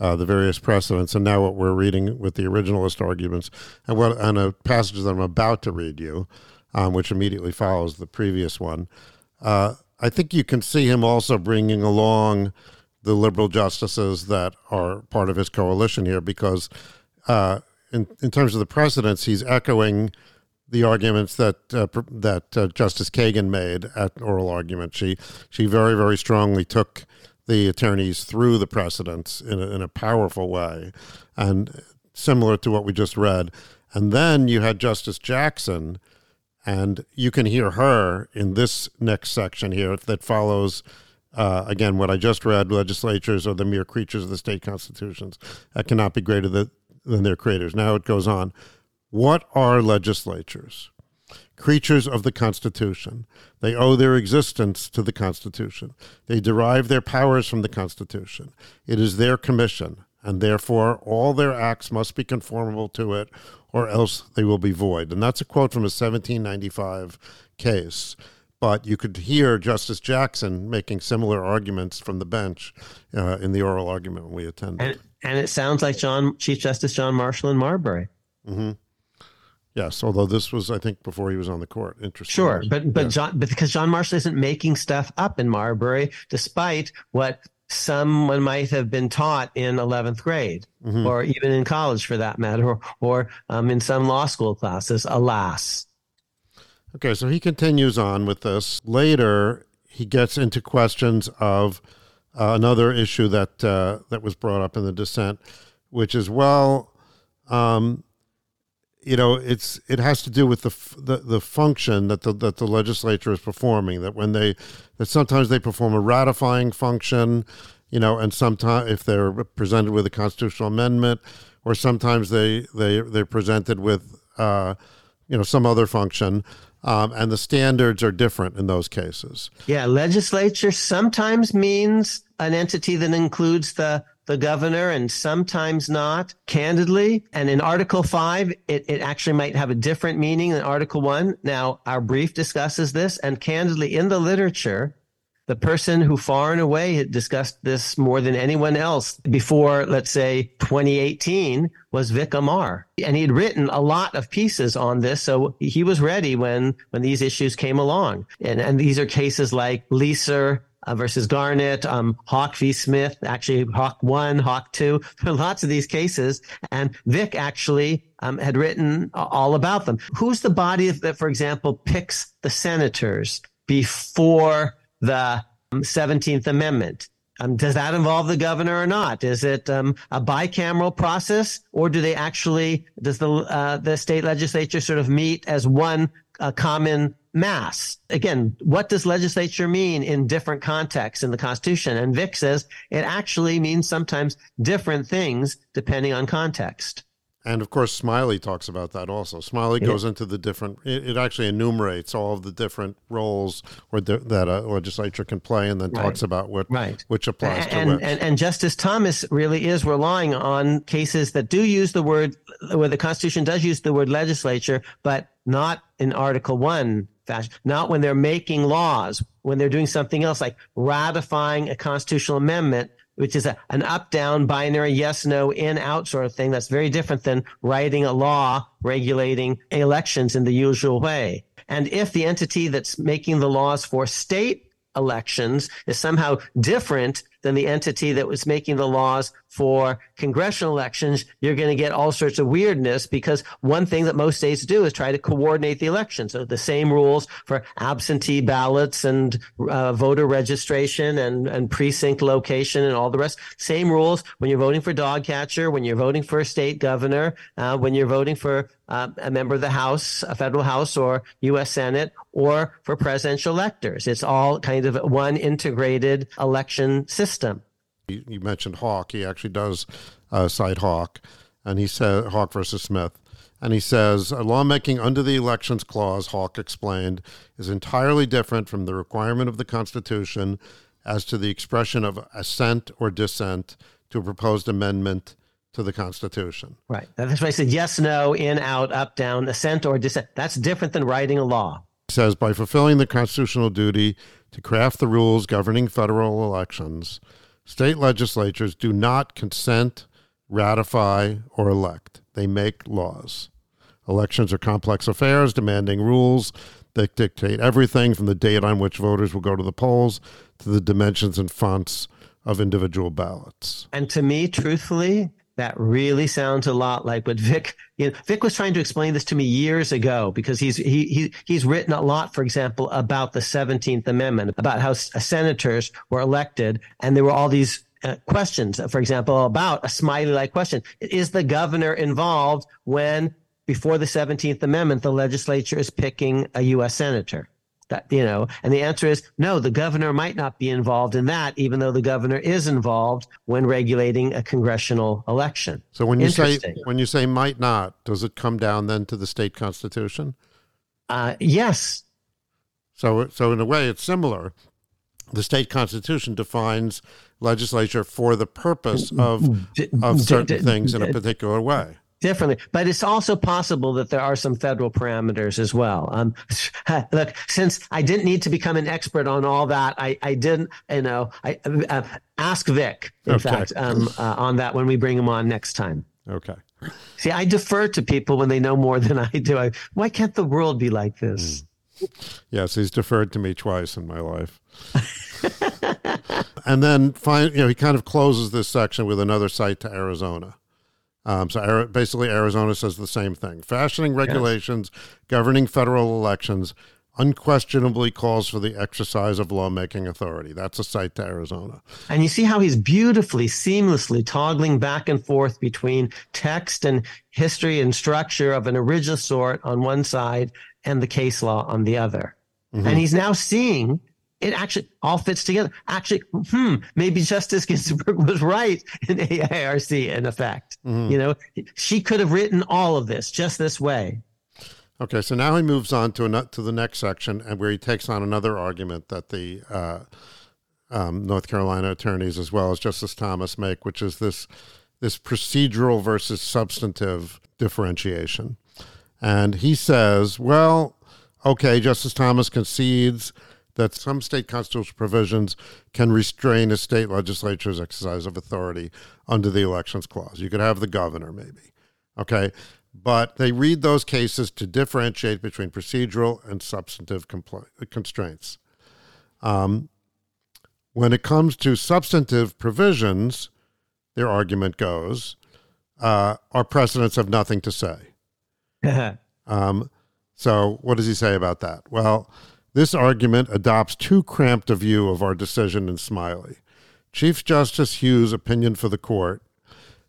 uh, the various precedents, and now what we're reading with the originalist arguments, and what and a passage that I'm about to read you, um, which immediately follows the previous one, uh, I think you can see him also bringing along the liberal justices that are part of his coalition here, because uh, in in terms of the precedents, he's echoing the arguments that uh, that uh, Justice Kagan made at oral argument. She she very very strongly took the attorneys through the precedents in a, in a powerful way, and similar to what we just read. And then you had Justice Jackson, and you can hear her in this next section here that follows. Uh, again, what I just read, legislatures are the mere creatures of the state constitutions that cannot be greater than, than their creators. Now it goes on. What are legislatures? Creatures of the Constitution. They owe their existence to the Constitution. They derive their powers from the Constitution. It is their commission, and therefore all their acts must be conformable to it, or else they will be void. And that's a quote from a 1795 case. But you could hear Justice Jackson making similar arguments from the bench uh, in the oral argument when we attended. And, and, it sounds like John Chief Justice John Marshall in Marbury. Mm-hmm. Yes, although this was, I think, before he was on the court. Interesting. Sure, but but yeah. John, but because John Marshall isn't making stuff up in Marbury, despite what someone might have been taught in 11th grade, mm-hmm. or even in college for that matter, or, or um, in some law school classes. Alas. Okay, so he continues on with this. Later, he gets into questions of uh, another issue that uh, that was brought up in the dissent, which is well. Um, you know, it's it has to do with the, the the function that the that the legislature is performing. That when they that sometimes they perform a ratifying function, you know, and sometimes if they're presented with a constitutional amendment, or sometimes they they they're presented with uh, you know some other function. Um, and the standards are different in those cases. Yeah, legislature sometimes means an entity that includes the the governor and sometimes not, candidly. And in Article 5, it, it actually might have a different meaning than Article 1. Now, our brief discusses this, and candidly, in the literature, the person who far and away had discussed this more than anyone else before, let's say 2018 was Vic Amar. And he'd written a lot of pieces on this. So he was ready when, when these issues came along. And, and these are cases like Leser uh, versus Garnett, um, Hawke v. Smith, actually Hawke one, Hawke two, lots of these cases. And Vic actually um, had written all about them. Who's the body that, for example, picks the senators before the 17th um, Amendment? Um, does that involve the governor or not? Is it um, a bicameral process, or do they actually does the uh, the state legislature sort of meet as one uh, common mass. Again, what does legislature mean in different contexts in the Constitution? And Vic says it actually means sometimes different things depending on context. And of course, Smiley talks about that also. Smiley goes into the different, it, it, actually enumerates all of the different roles or the, that uh, a legislature can play and then right. talks about what right. which applies and, to which. And, and Justice Thomas really is relying on cases that do use the word, where the Constitution does use the word legislature, but not in Article 1 fashion, not when they're making laws, when they're doing something else like ratifying a constitutional amendment, which is a, an up down binary yes, no, in, out sort of thing. That's very different than writing a law regulating elections in the usual way. And if the entity that's making the laws for state elections is somehow different than the entity that was making the laws for congressional elections, you're going to get all sorts of weirdness because one thing that most states do is try to coordinate the election. So the same rules for absentee ballots and uh, voter registration and, and precinct location and all the rest. Same rules when you're voting for dog catcher, when you're voting for a state governor, uh, when you're voting for uh, a member of the House, a federal House or U.S. Senate, or for presidential electors. It's all kind of one integrated election system. You mentioned Hawke. He actually does uh, cite Hawke, and he said Hawke versus Smith. And he says, lawmaking under the Elections Clause, Hawke explained, is entirely different from the requirement of the Constitution as to the expression of assent or dissent to a proposed amendment to the Constitution. Right. That's why I said yes, no, in, out, up, down, assent or dissent. That's different than writing a law. He says, by fulfilling the constitutional duty to craft the rules governing federal elections, State legislatures do not consent, ratify, or elect. They make laws. Elections are complex affairs demanding rules that dictate everything from the date on which voters will go to the polls to the dimensions and fonts of individual ballots. And to me, truthfully, that really sounds a lot like what Vic, you know, Vic was trying to explain this to me years ago because he's, he, he, he's written a lot, for example, about the 17th Amendment, about how senators were elected and there were all these uh, questions, for example, about a smiley like question. Is the governor involved when before the 17th Amendment, the legislature is picking a U.S. senator? That, you know, and the answer is no, the governor might not be involved in that, even though the governor is involved when regulating a congressional election. So when you say when you say might not, does it come down then to the state constitution? Uh, yes. So so in a way, it's similar. The state constitution defines legislature for the purpose of of certain things in a particular way differently. But it's also possible that there are some federal parameters as well. Um, look, since I didn't need to become an expert on all that, I, I didn't, you know, I uh, ask Vic, in okay. fact, um, uh, on that when we bring him on next time. Okay. See, I defer to people when they know more than I do. I, why can't the world be like this? Mm. Yes, he's deferred to me twice in my life. and then, find, you know, he kind of closes this section with another cite to Arizona. Um, so basically, Arizona says the same thing. Fashioning regulations yes. governing federal elections unquestionably calls for the exercise of lawmaking authority. That's a cite to Arizona. And you see how he's beautifully, seamlessly toggling back and forth between text and history and structure of an original sort on one side and the case law on the other. Mm-hmm. And he's now seeing it actually all fits together. Actually, hmm, maybe Justice Ginsburg was right in AIRC in effect. Mm-hmm. You know, she could have written all of this just this way. Okay, so now he moves on to a, to the next section, and where he takes on another argument that the uh, um, North Carolina attorneys, as well as Justice Thomas, make, which is this this procedural versus substantive differentiation. And he says, well, okay, Justice Thomas concedes that some state constitutional provisions can restrain a state legislature's exercise of authority under the elections clause. You could have the governor, maybe. Okay. But they read those cases to differentiate between procedural and substantive compl- constraints. Um, when it comes to substantive provisions, their argument goes, uh, our precedents have nothing to say. um, so, what does he say about that? Well, this argument adopts too cramped a view of our decision in Smiley. Chief Justice Hughes' opinion for the court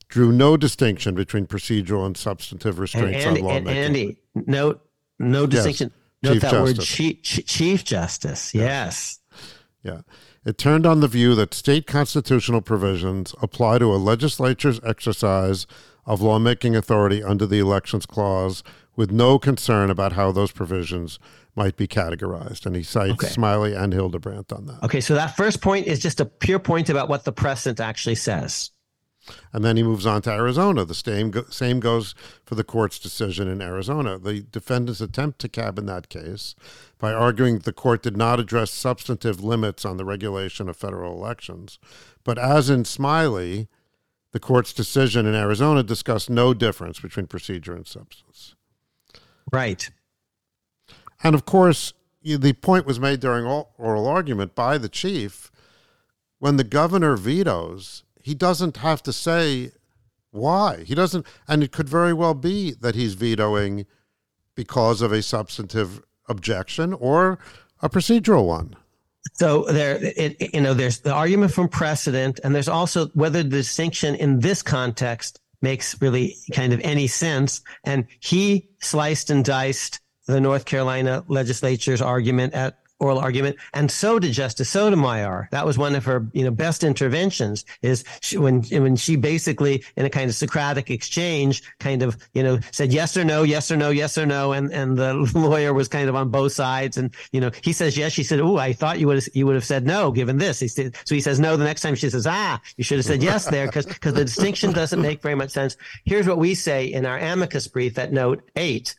drew no distinction between procedural and substantive restraints and Andy, on lawmaking. And Andy, no, no distinction. Yes. Note Chief that Justice. word, Chief, Chief Justice. Yes. Yeah. It turned on the view that state constitutional provisions apply to a legislature's exercise of lawmaking authority under the Elections Clause with no concern about how those provisions might be categorized. And he cites okay. Smiley and Hildebrant on that. Okay, so that first point is just a pure point about what the precedent actually says. And then he moves on to Arizona. The same, same goes for the court's decision in Arizona. The defendants attempt to cabin that case by arguing that the court did not address substantive limits on the regulation of federal elections. But as in Smiley, the court's decision in Arizona discussed no difference between procedure and substance. Right. And of course, the point was made during oral argument by the chief when the governor vetoes he doesn't have to say why. He doesn't, and it could very well be that he's vetoing because of a substantive objection or a procedural one. So there, it, you know, there's the argument from precedent, and there's also whether the distinction in this context makes really kind of any sense. And he sliced and diced the North Carolina legislature's argument at oral argument, and so did Justice Sotomayor. That was one of her, you know, best interventions. Is she, when when she basically, in a kind of Socratic exchange, kind of, you know, said yes or no, yes or no, yes or no, and and the lawyer was kind of on both sides, and you know, he says yes, she said, oh, I thought you would have you would have said no, given this. He said, so he says no. The next time she says, ah, you should have said yes there, because because the distinction doesn't make very much sense. Here's what we say in our amicus brief at note eight.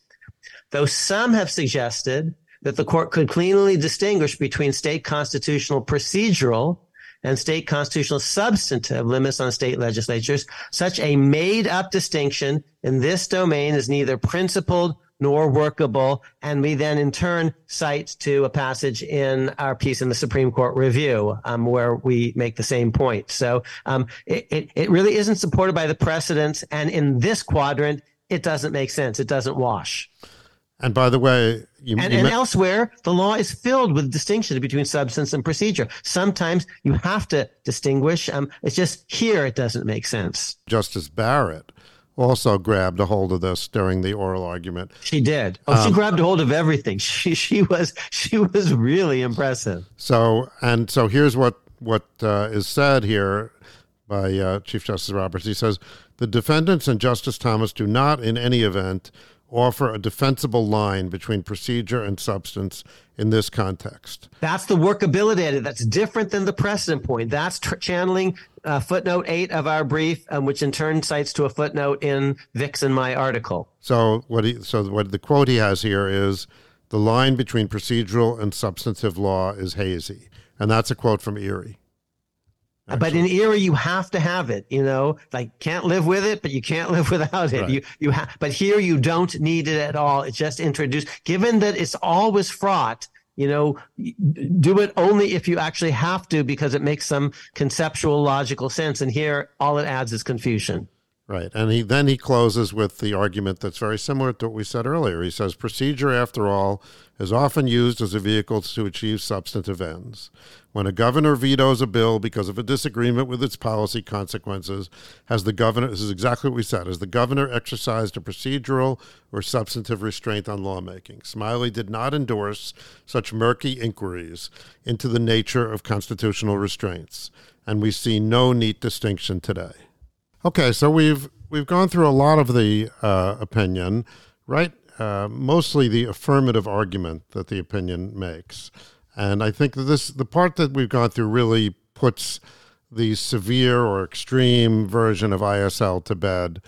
Though some have suggested that the court could cleanly distinguish between state constitutional procedural and state constitutional substantive limits on state legislatures. Such a made up distinction in this domain is neither principled nor workable. And we then in turn cite to a passage in our piece in the Supreme Court review, um, where we make the same point. So, um, it, it, it really isn't supported by the precedents. And in this quadrant, it doesn't make sense. It doesn't wash. And by the way, you, and, you and elsewhere, the law is filled with distinctions between substance and procedure. Sometimes you have to distinguish. Um, it's just here it doesn't make sense. Justice Barrett also grabbed a hold of this during the oral argument. She did. Oh, um, she grabbed a hold of everything. She she was she was really impressive. So and so here's what what uh, is said here by uh, Chief Justice Roberts. He says the defendants and Justice Thomas do not, in any event, offer a defensible line between procedure and substance in this context. That's the workability edit. That's different than the precedent point. That's tr- channeling uh, footnote eight of our brief, um, which in turn cites to a footnote in Vic's and my article. So what he, so what the quote he has here is the line between procedural and substantive law is hazy, and that's a quote from Erie. But in Erie, you have to have it. You know, like can't live with it, but you can't live without it. Right. You you have, but here you don't need it at all. It's just introduced. Given that it's always fraught, you know, do it only if you actually have to, because it makes some conceptual, logical sense. And here, all it adds is confusion. Right. And he then he closes with the argument that's very similar to what we said earlier. He says procedure after all is often used as a vehicle to achieve substantive ends. When a governor vetoes a bill because of a disagreement with its policy consequences, has the governor this is exactly what we said, has the governor exercised a procedural or substantive restraint on lawmaking? Smiley did not endorse such murky inquiries into the nature of constitutional restraints, and we see no neat distinction today. Okay, so we've we've gone through a lot of the uh, opinion, right? Uh, mostly the affirmative argument that the opinion makes, and I think that this the part that we've gone through really puts the severe or extreme version of ISL to bed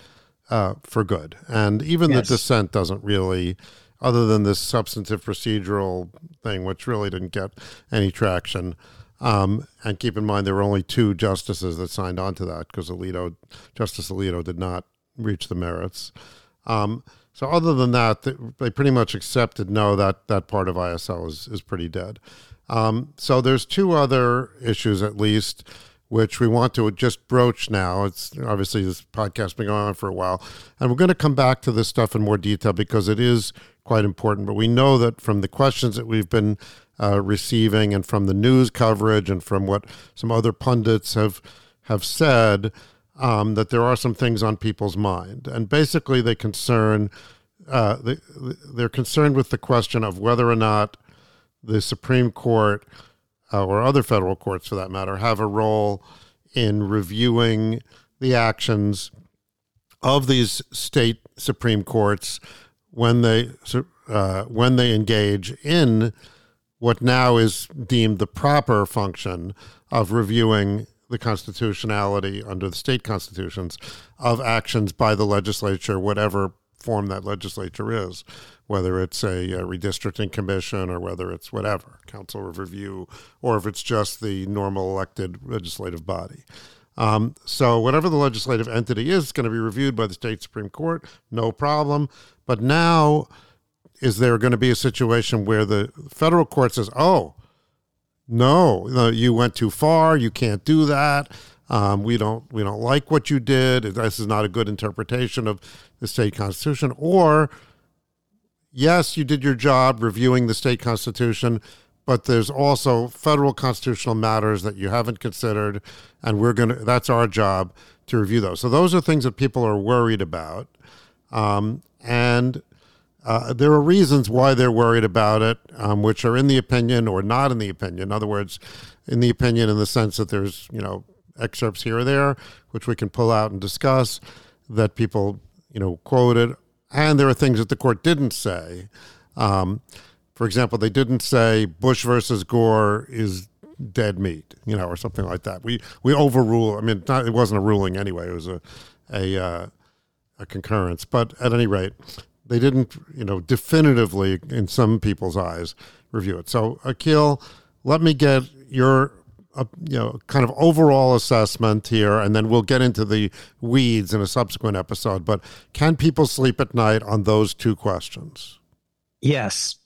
uh, for good. And even yes. the dissent doesn't really other than this substantive procedural thing, which really didn't get any traction. Um, and keep in mind there were only two justices that signed on to that because Alito, Justice Alito, did not reach the merits. Um, so other than that, they pretty much accepted no that that part of ISL is is pretty dead. Um, so there's two other issues at least which we want to just broach now. It's obviously this podcast been going on for a while, and we're going to come back to this stuff in more detail because it is quite important. But we know that from the questions that we've been uh, receiving, and from the news coverage, and from what some other pundits have have said, um, that there are some things on people's mind, and basically they concern. Uh, they, they're concerned with the question of whether or not the Supreme Court uh, or other federal courts for that matter, have a role in reviewing the actions of these state supreme courts when they uh, when they engage in what now is deemed the proper function of reviewing the constitutionality under the state constitutions of actions by the legislature, whatever form that legislature is, whether it's a, a, redistricting commission or whether it's whatever, council of review, or if it's just the normal elected legislative body. Um, so, whatever the legislative entity is, it's going to be reviewed by the state Supreme Court, no problem. But now, is there going to be a situation where the federal court says, oh, no, you went too far, you can't do that. Um, we don't we don't like what you did. This is not a good interpretation of the state constitution. Or yes, you did your job reviewing the state constitution, but there's also federal constitutional matters that you haven't considered, and we're gonna that's our job to review those. So those are things that people are worried about, um, and uh, there are reasons why they're worried about it, um, which are in the opinion or not in the opinion. In other words, in the opinion, in the sense that there's you know excerpts here or there, which we can pull out and discuss, that people, you know, quoted. And there are things that the court didn't say. Um, for example, they didn't say Bush versus Gore is dead meat, you know, or something like that. We we overrule. I mean, not, it wasn't a ruling anyway. It was a a uh, a concurrence. But at any rate, they didn't, you know, definitively, in some people's eyes, review it. So, Akhil, let me get your a you know kind of overall assessment here, and then we'll get into the weeds in a subsequent episode. But can people sleep at night on those two questions? Yes,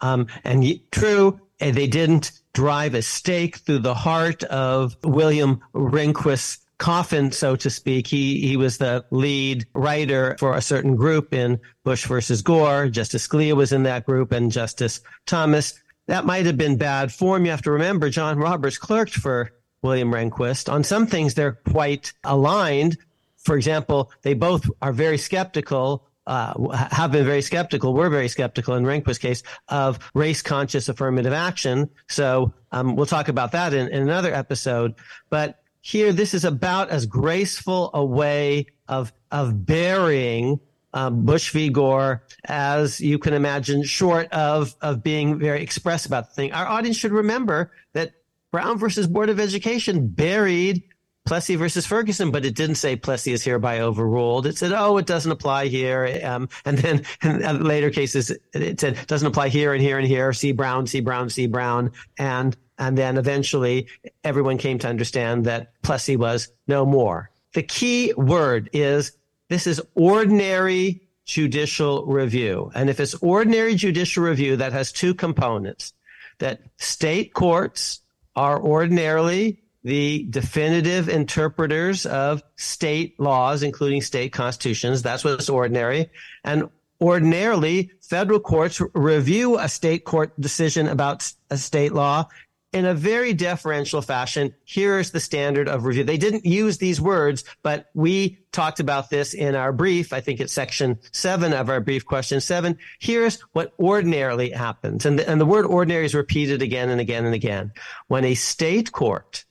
um, and true, eh, they didn't drive a stake through the heart of William Rehnquist's coffin, so to speak. He he was the lead writer for a certain group in Bush versus Gore. Justice Scalia was in that group, and Justice Thomas that might have been bad form. You have to remember John Roberts clerked for William Rehnquist. On some things, they're quite aligned. For example, they both are very skeptical, uh, have been very skeptical, were very skeptical in Rehnquist's case of race conscious affirmative action. So um, we'll talk about that in, in another episode. But here, this is about as graceful a way of, of burying um, Bush v. Gore, as you can imagine, short of of being very express about the thing. Our audience should remember that Brown versus Board of Education buried Plessy versus Ferguson, but it didn't say Plessy is hereby overruled. It said, oh, it doesn't apply here. Um, and then in later cases, it said doesn't apply here and here and here. See Brown, see Brown, see Brown. And, and then eventually everyone came to understand that Plessy was no more. The key word is this is ordinary judicial review. And if it's ordinary judicial review, that has two components that state courts are ordinarily the definitive interpreters of state laws, including state constitutions. That's what's ordinary. And ordinarily, federal courts review a state court decision about a state law in a very deferential fashion. Here's the standard of review. They didn't use these words, but we talked about this in our brief. I think it's section seven of our brief, question seven. Here's what ordinarily happens. And the, and the word ordinary is repeated again and again and again. When a state court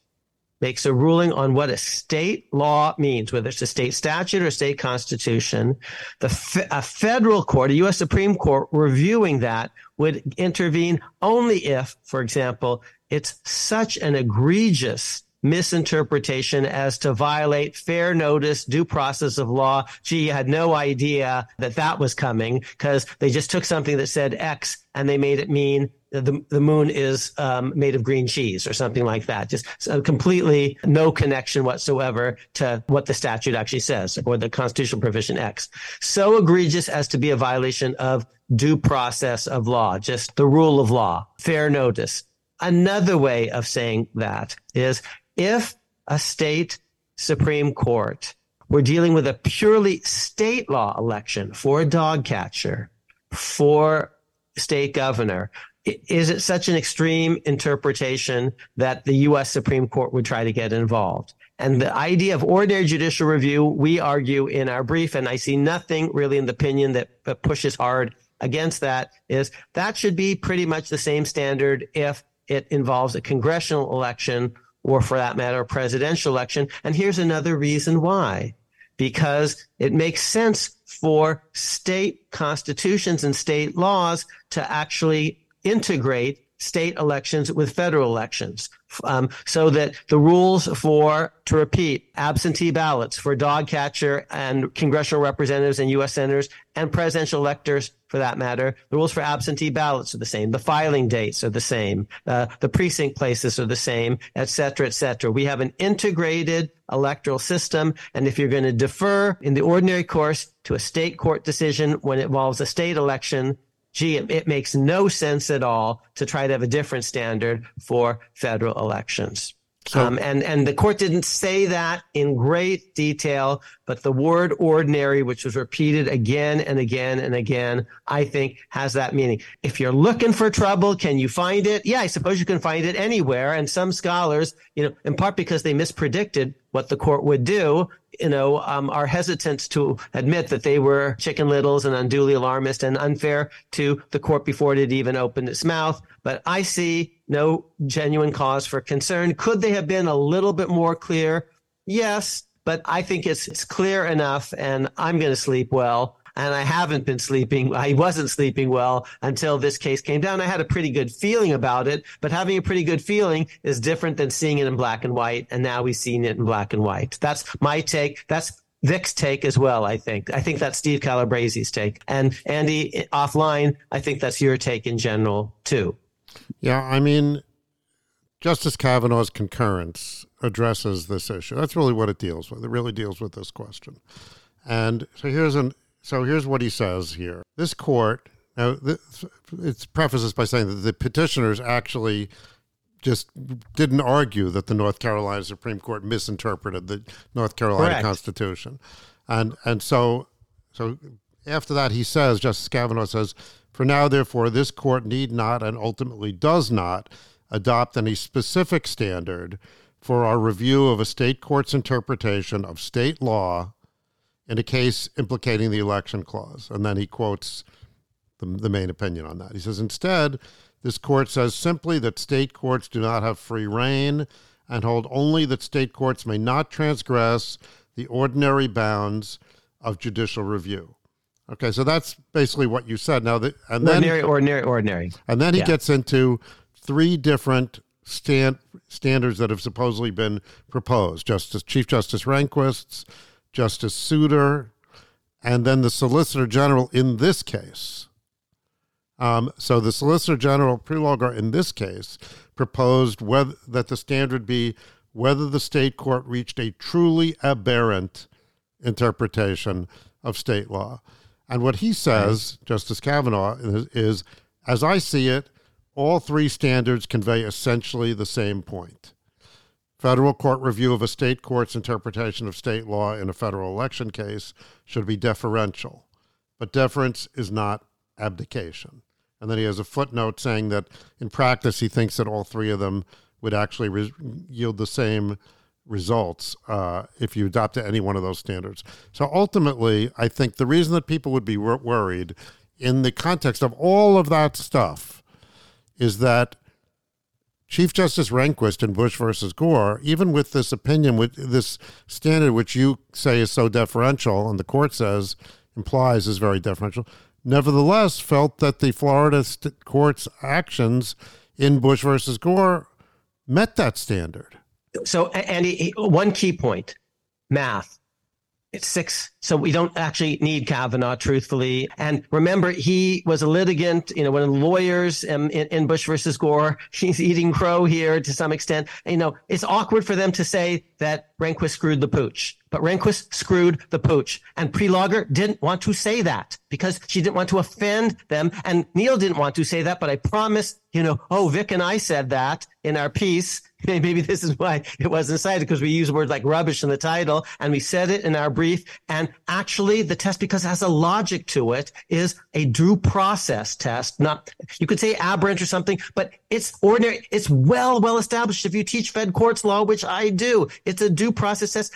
makes a ruling on what a state law means, whether it's a state statute or state constitution, the a federal court, a U.S. Supreme Court reviewing that would intervene only if, for example, it's such an egregious misinterpretation as to violate fair notice, due process of law. Gee, you had no idea that that was coming because they just took something that said X and they made it mean the, the moon is um, made of green cheese or something like that. Just completely no connection whatsoever to what the statute actually says or the constitutional provision X. So egregious as to be a violation of due process of law, just the rule of law, fair notice. Another way of saying that is if a state Supreme Court were dealing with a purely state law election for a dog catcher, for state governor, is it such an extreme interpretation that the U.S. Supreme Court would try to get involved? And the idea of ordinary judicial review, we argue in our brief, and I see nothing really in the opinion that pushes hard against that, is that should be pretty much the same standard if it involves a congressional election or, for that matter, a presidential election. And here's another reason why because it makes sense for state constitutions and state laws to actually integrate state elections with federal elections um, so that the rules for, to repeat, absentee ballots for dog catcher and congressional representatives and U.S. senators and presidential electors, for that matter, the rules for absentee ballots are the same. The filing dates are the same. Uh, the precinct places are the same, et cetera, et cetera. We have an integrated electoral system. And if you're going to defer in the ordinary course to a state court decision when it involves a state election, gee, it, it makes no sense at all to try to have a different standard for federal elections. So, um, and and the court didn't say that in great detail, but the word ordinary, which was repeated again and again and again, I think has that meaning. If you're looking for trouble, can you find it? Yeah, I suppose you can find it anywhere. And some scholars, you know, in part because they mispredicted what the court would do, you know, um, are hesitant to admit that they were chicken littles and unduly alarmist and unfair to the court before it had even opened its mouth. But I see no genuine cause for concern. Could they have been a little bit more clear? Yes, but I think it's, it's clear enough and I'm going to sleep well. And I haven't been sleeping. I wasn't sleeping well until this case came down. I had a pretty good feeling about it, but having a pretty good feeling is different than seeing it in black and white. And now we've seen it in black and white. That's my take. That's Vic's take as well, I think. I think that's Steve Calabresi's take. And Andy, offline, I think that's your take in general, too. Yeah, I mean, Justice Kavanaugh's concurrence addresses this issue. That's really what it deals with. It really deals with this question. And so here's an so here's what he says here. This court now it prefaces by saying that the petitioners actually just didn't argue that the North Carolina Supreme Court misinterpreted the North Carolina Correct. Constitution, and and so so after that he says Justice Kavanaugh says for now, therefore, this court need not and ultimately does not adopt any specific standard for our review of a state court's interpretation of state law in a case implicating the election clause. And then he quotes the, the main opinion on that. He says, instead, this court says simply that state courts do not have free reign and hold only that state courts may not transgress the ordinary bounds of judicial review. Okay, so that's basically what you said. Now, the, and ordinary, then ordinary, ordinary, and then he yeah. gets into three different stand, standards that have supposedly been proposed: Justice Chief Justice Rehnquist's, Justice Souter, and then the Solicitor General in this case. Um, so the Solicitor General Prelogar in this case proposed whether that the standard be whether the state court reached a truly aberrant interpretation of state law. And what he says. Justice Kavanaugh, is, is, as I see it, all three standards convey essentially the same point. Federal court review of a state court's interpretation of state law in a federal election case should be deferential, but deference is not abdication. And then he has a footnote saying that in practice, he thinks that all three of them would actually re- yield the same results uh, if you adopt any one of those standards. So ultimately, I think the reason that people would be wor- worried in the context of all of that stuff is that Chief Justice Rehnquist in Bush versus Gore, even with this opinion, with this standard which you say is so deferential, and the court says implies is very deferential, nevertheless felt that the Florida st- court's actions in Bush versus Gore met that standard so Andy, one key point: math. It's six. So we don't actually need Kavanaugh, truthfully. And remember, he was a litigant, you know, one of the lawyers in, in, Bush versus Gore. He's eating crow here to some extent. You know, it's awkward for them to say that Rehnquist screwed the pooch, but Rehnquist screwed the pooch. And Prelogar didn't want to say that because she didn't want to offend them. And Neil didn't want to say that, but I promised, you know, oh, Vic and I said that in our piece. Maybe this is why it wasn't cited because we use words like rubbish in the title and we said it in our brief. And actually the test, because it has a logic to it, is a due process test. Not, you could say aberrant or something, but it's ordinary. It's well, well established. If you teach Fed courts law, which I do, it's a due process test.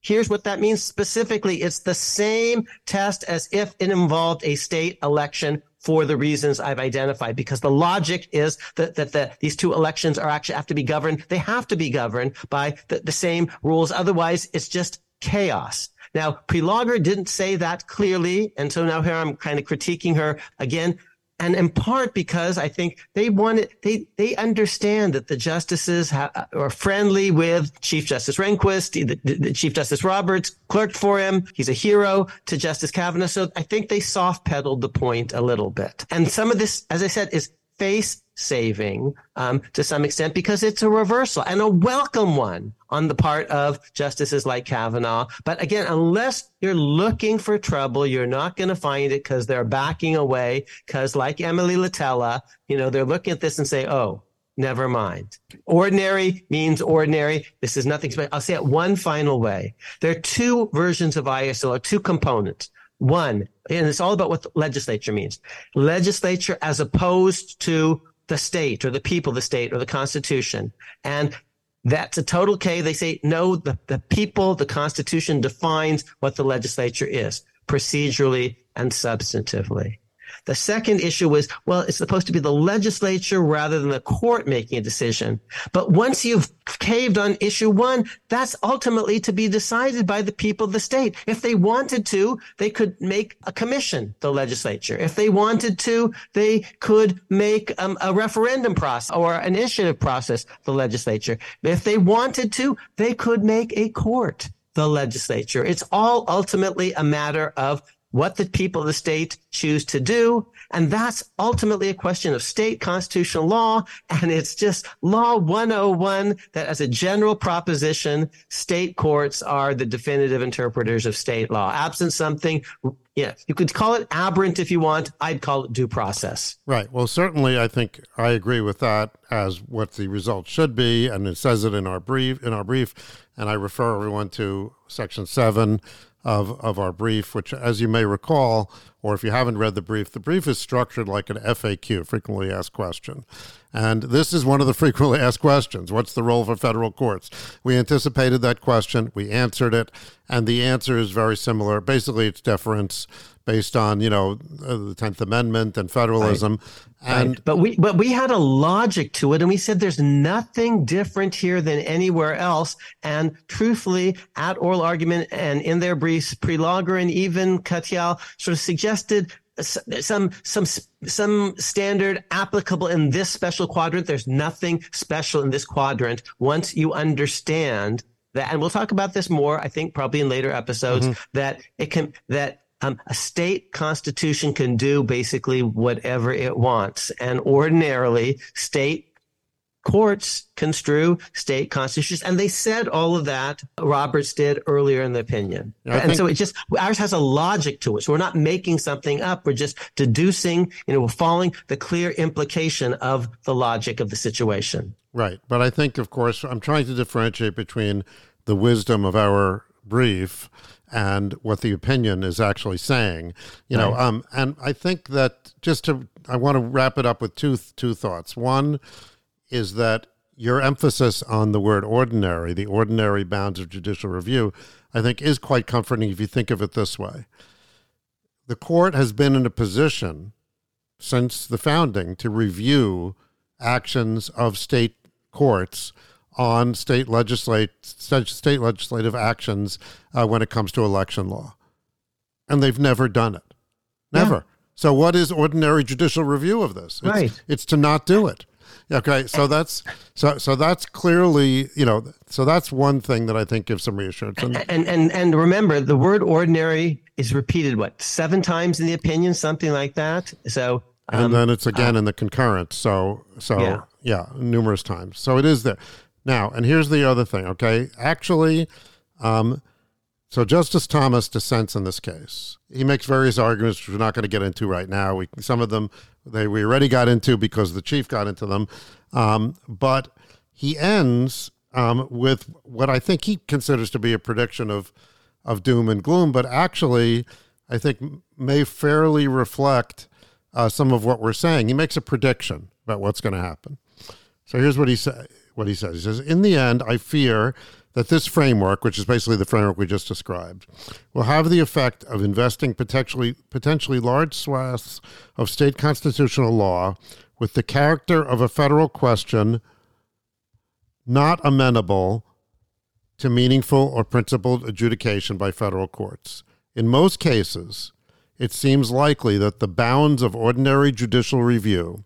Here's what that means specifically. It's the same test as if it involved a state election for the reasons I've identified, because the logic is that, that the, these two elections are actually have to be governed. They have to be governed by the, the same rules. Otherwise, it's just chaos. Now, Prelogar didn't say that clearly. And so now here I'm kind of critiquing her again. And in part because I think they wanted, they, they understand that the justices ha- uh, are friendly with Chief Justice Rehnquist, the, the, the Chief Justice Roberts clerked for him. He's a hero to Justice Kavanaugh. So I think they soft pedaled the point a little bit. And some of this, as I said, is face saving um, to some extent because it's a reversal and a welcome one on the part of justices like Kavanaugh. But again, unless you're looking for trouble, you're not going to find it because they're backing away. Because like Emily Litella, you know, they're looking at this and say, oh, never mind. Ordinary means ordinary. This is nothing special. I'll say it one final way. There are two versions of ISL, or two components. One, and it's all about what legislature means. Legislature as opposed to the state or the people, the state or the constitution. And that's a total K. They say, no, the, the people, the constitution defines what the legislature is procedurally and substantively. The second issue was, well, it's supposed to be the legislature rather than the court making a decision. But once you've caved on issue one, that's ultimately to be decided by the people of the state. If they wanted to, they could make a commission, the legislature. If they wanted to, they could make um, a referendum process or an initiative process, the legislature. If they wanted to, they could make a court the legislature. It's all ultimately a matter of what the people of the state choose to do. And that's ultimately a question of state constitutional law. And it's just law 101 that as a general proposition, state courts are the definitive interpreters of state law. Absent something, yeah, you could call it aberrant if you want. I'd call it due process. Right. Well, certainly, I think I agree with that as what the result should be, and it says it in our brief. In our brief, and I refer everyone to section seven of, of our brief, which, as you may recall, or if you haven't read the brief, the brief is structured like an FAQ, frequently asked question. And this is one of the frequently asked questions What's the role for federal courts? We anticipated that question, we answered it, and the answer is very similar. Basically, it's deference based on you know uh, the Tenth Amendment and federalism. Right. And right. but we but we had a logic to it, and we said there's nothing different here than anywhere else. And truthfully, at oral argument and in their briefs, Prelogar and even Katyal sort of suggested some some some standard applicable in this special quadrant. There's nothing special in this quadrant once you understand that. And we'll talk about this more, I think, probably in later episodes. Mm-hmm. That it can that um, a state constitution can do basically whatever it wants. And ordinarily, state courts construe state constitutions. And they said all of that, Roberts did earlier in the opinion. And think- so it just, ours has a logic to it. So we're not making something up. We're just deducing, you know, we're following the clear implication of the logic of the situation. Right. But I think, of course, I'm trying to differentiate between the wisdom of our brief and what the opinion is actually saying. You know, right. um, and I think that just to, I want to wrap it up with two two thoughts. One is that your emphasis on the word ordinary, the ordinary bounds of judicial review, I think is quite comforting if you think of it this way. The court has been in a position since the founding to review actions of state courts on state legislate state legislative actions uh, when it comes to election law, and they've never done it, never. Yeah. So, what is ordinary judicial review of this? It's, right. It's to not do it. Okay, so that's so so that's clearly you know so that's one thing that I think gives some reassurance. And and and, and remember, the word ordinary is repeated what seven times in the opinion, something like that. So um, and then it's again uh, in the concurrent. So so yeah. yeah, numerous times. So it is there now. And here's the other thing. Okay, actually, um, so Justice Thomas dissents in this case. He makes various arguments which we're not going to get into right now. We some of them they we already got into because the chief got into them, um, but he ends um, with what I think he considers to be a prediction of of doom and gloom, but actually I think may fairly reflect uh, some of what we're saying. He makes a prediction about what's going to happen. So here's what he say, What he says. He says, "In the end, I fear." That this framework, which is basically the framework we just described, will have the effect of investing potentially potentially large swaths of state constitutional law with the character of a federal question not amenable to meaningful or principled adjudication by federal courts. In most cases, it seems likely that the bounds of ordinary judicial review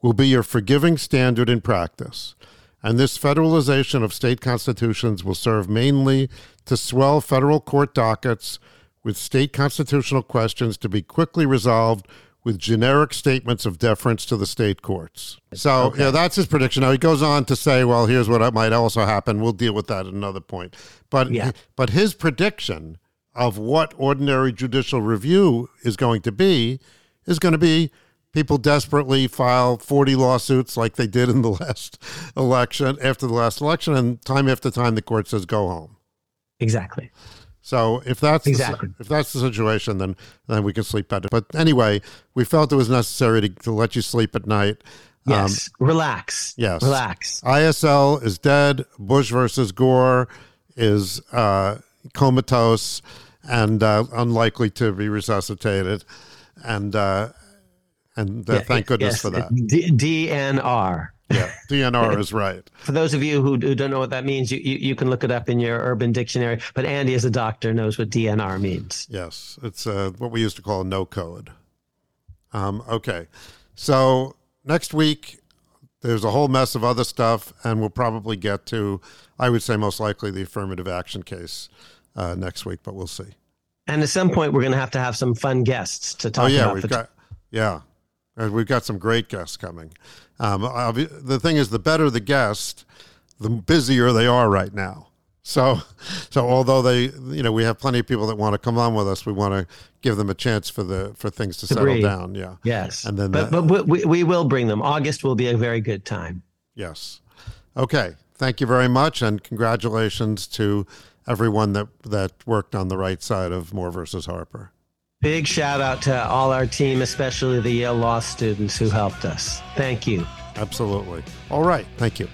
will be your forgiving standard in practice and this federalization of state constitutions will serve mainly to swell federal court dockets with state constitutional questions to be quickly resolved with generic statements of deference to the state courts. So, okay. yeah, that's his prediction. Now he goes on to say, well, here's what might also happen. We'll deal with that at another point. But yeah. but his prediction of what ordinary judicial review is going to be is going to be people desperately file 40 lawsuits like they did in the last election, after the last election, and time after time the court says go home. Exactly. So if that's exactly. the, if that's the situation, then then we can sleep better. But anyway, we felt it was necessary to, to let you sleep at night. Yes, um, relax. Yes, relax. ISL is dead. Bush versus Gore is uh, comatose and uh, unlikely to be resuscitated. And uh, and yeah, thank goodness yes, for that. D- DNR. Yeah, DNR is right. For those of you who, who don't know what that means, you, you, you, can look it up in your urban dictionary. But Andy, as a doctor, knows what DNR means. Yes, it's uh, what we used to call no code. Um, okay, so next week there's a whole mess of other stuff, and we'll probably get to, I would say, most likely the affirmative action case uh, next week, but we'll see. And at some point, we're going to have to have some fun guests to talk. Oh yeah, about we've got yeah, and we've got some great guests coming. Um, the thing is, the better the guest, the busier they are right now. So, so although they, you know, we have plenty of people that want to come on with us, we want to give them a chance for the for things to, to settle breathe. down. Yeah. Yes. And then, but, but we, we will bring them. August will be a very good time. Yes. Okay. Thank you very much, and congratulations to everyone that that worked on the right side of Moore versus Harper. Big shout out to all our team, especially the Yale Law students who helped us. Thank you. Absolutely. All right. Thank you.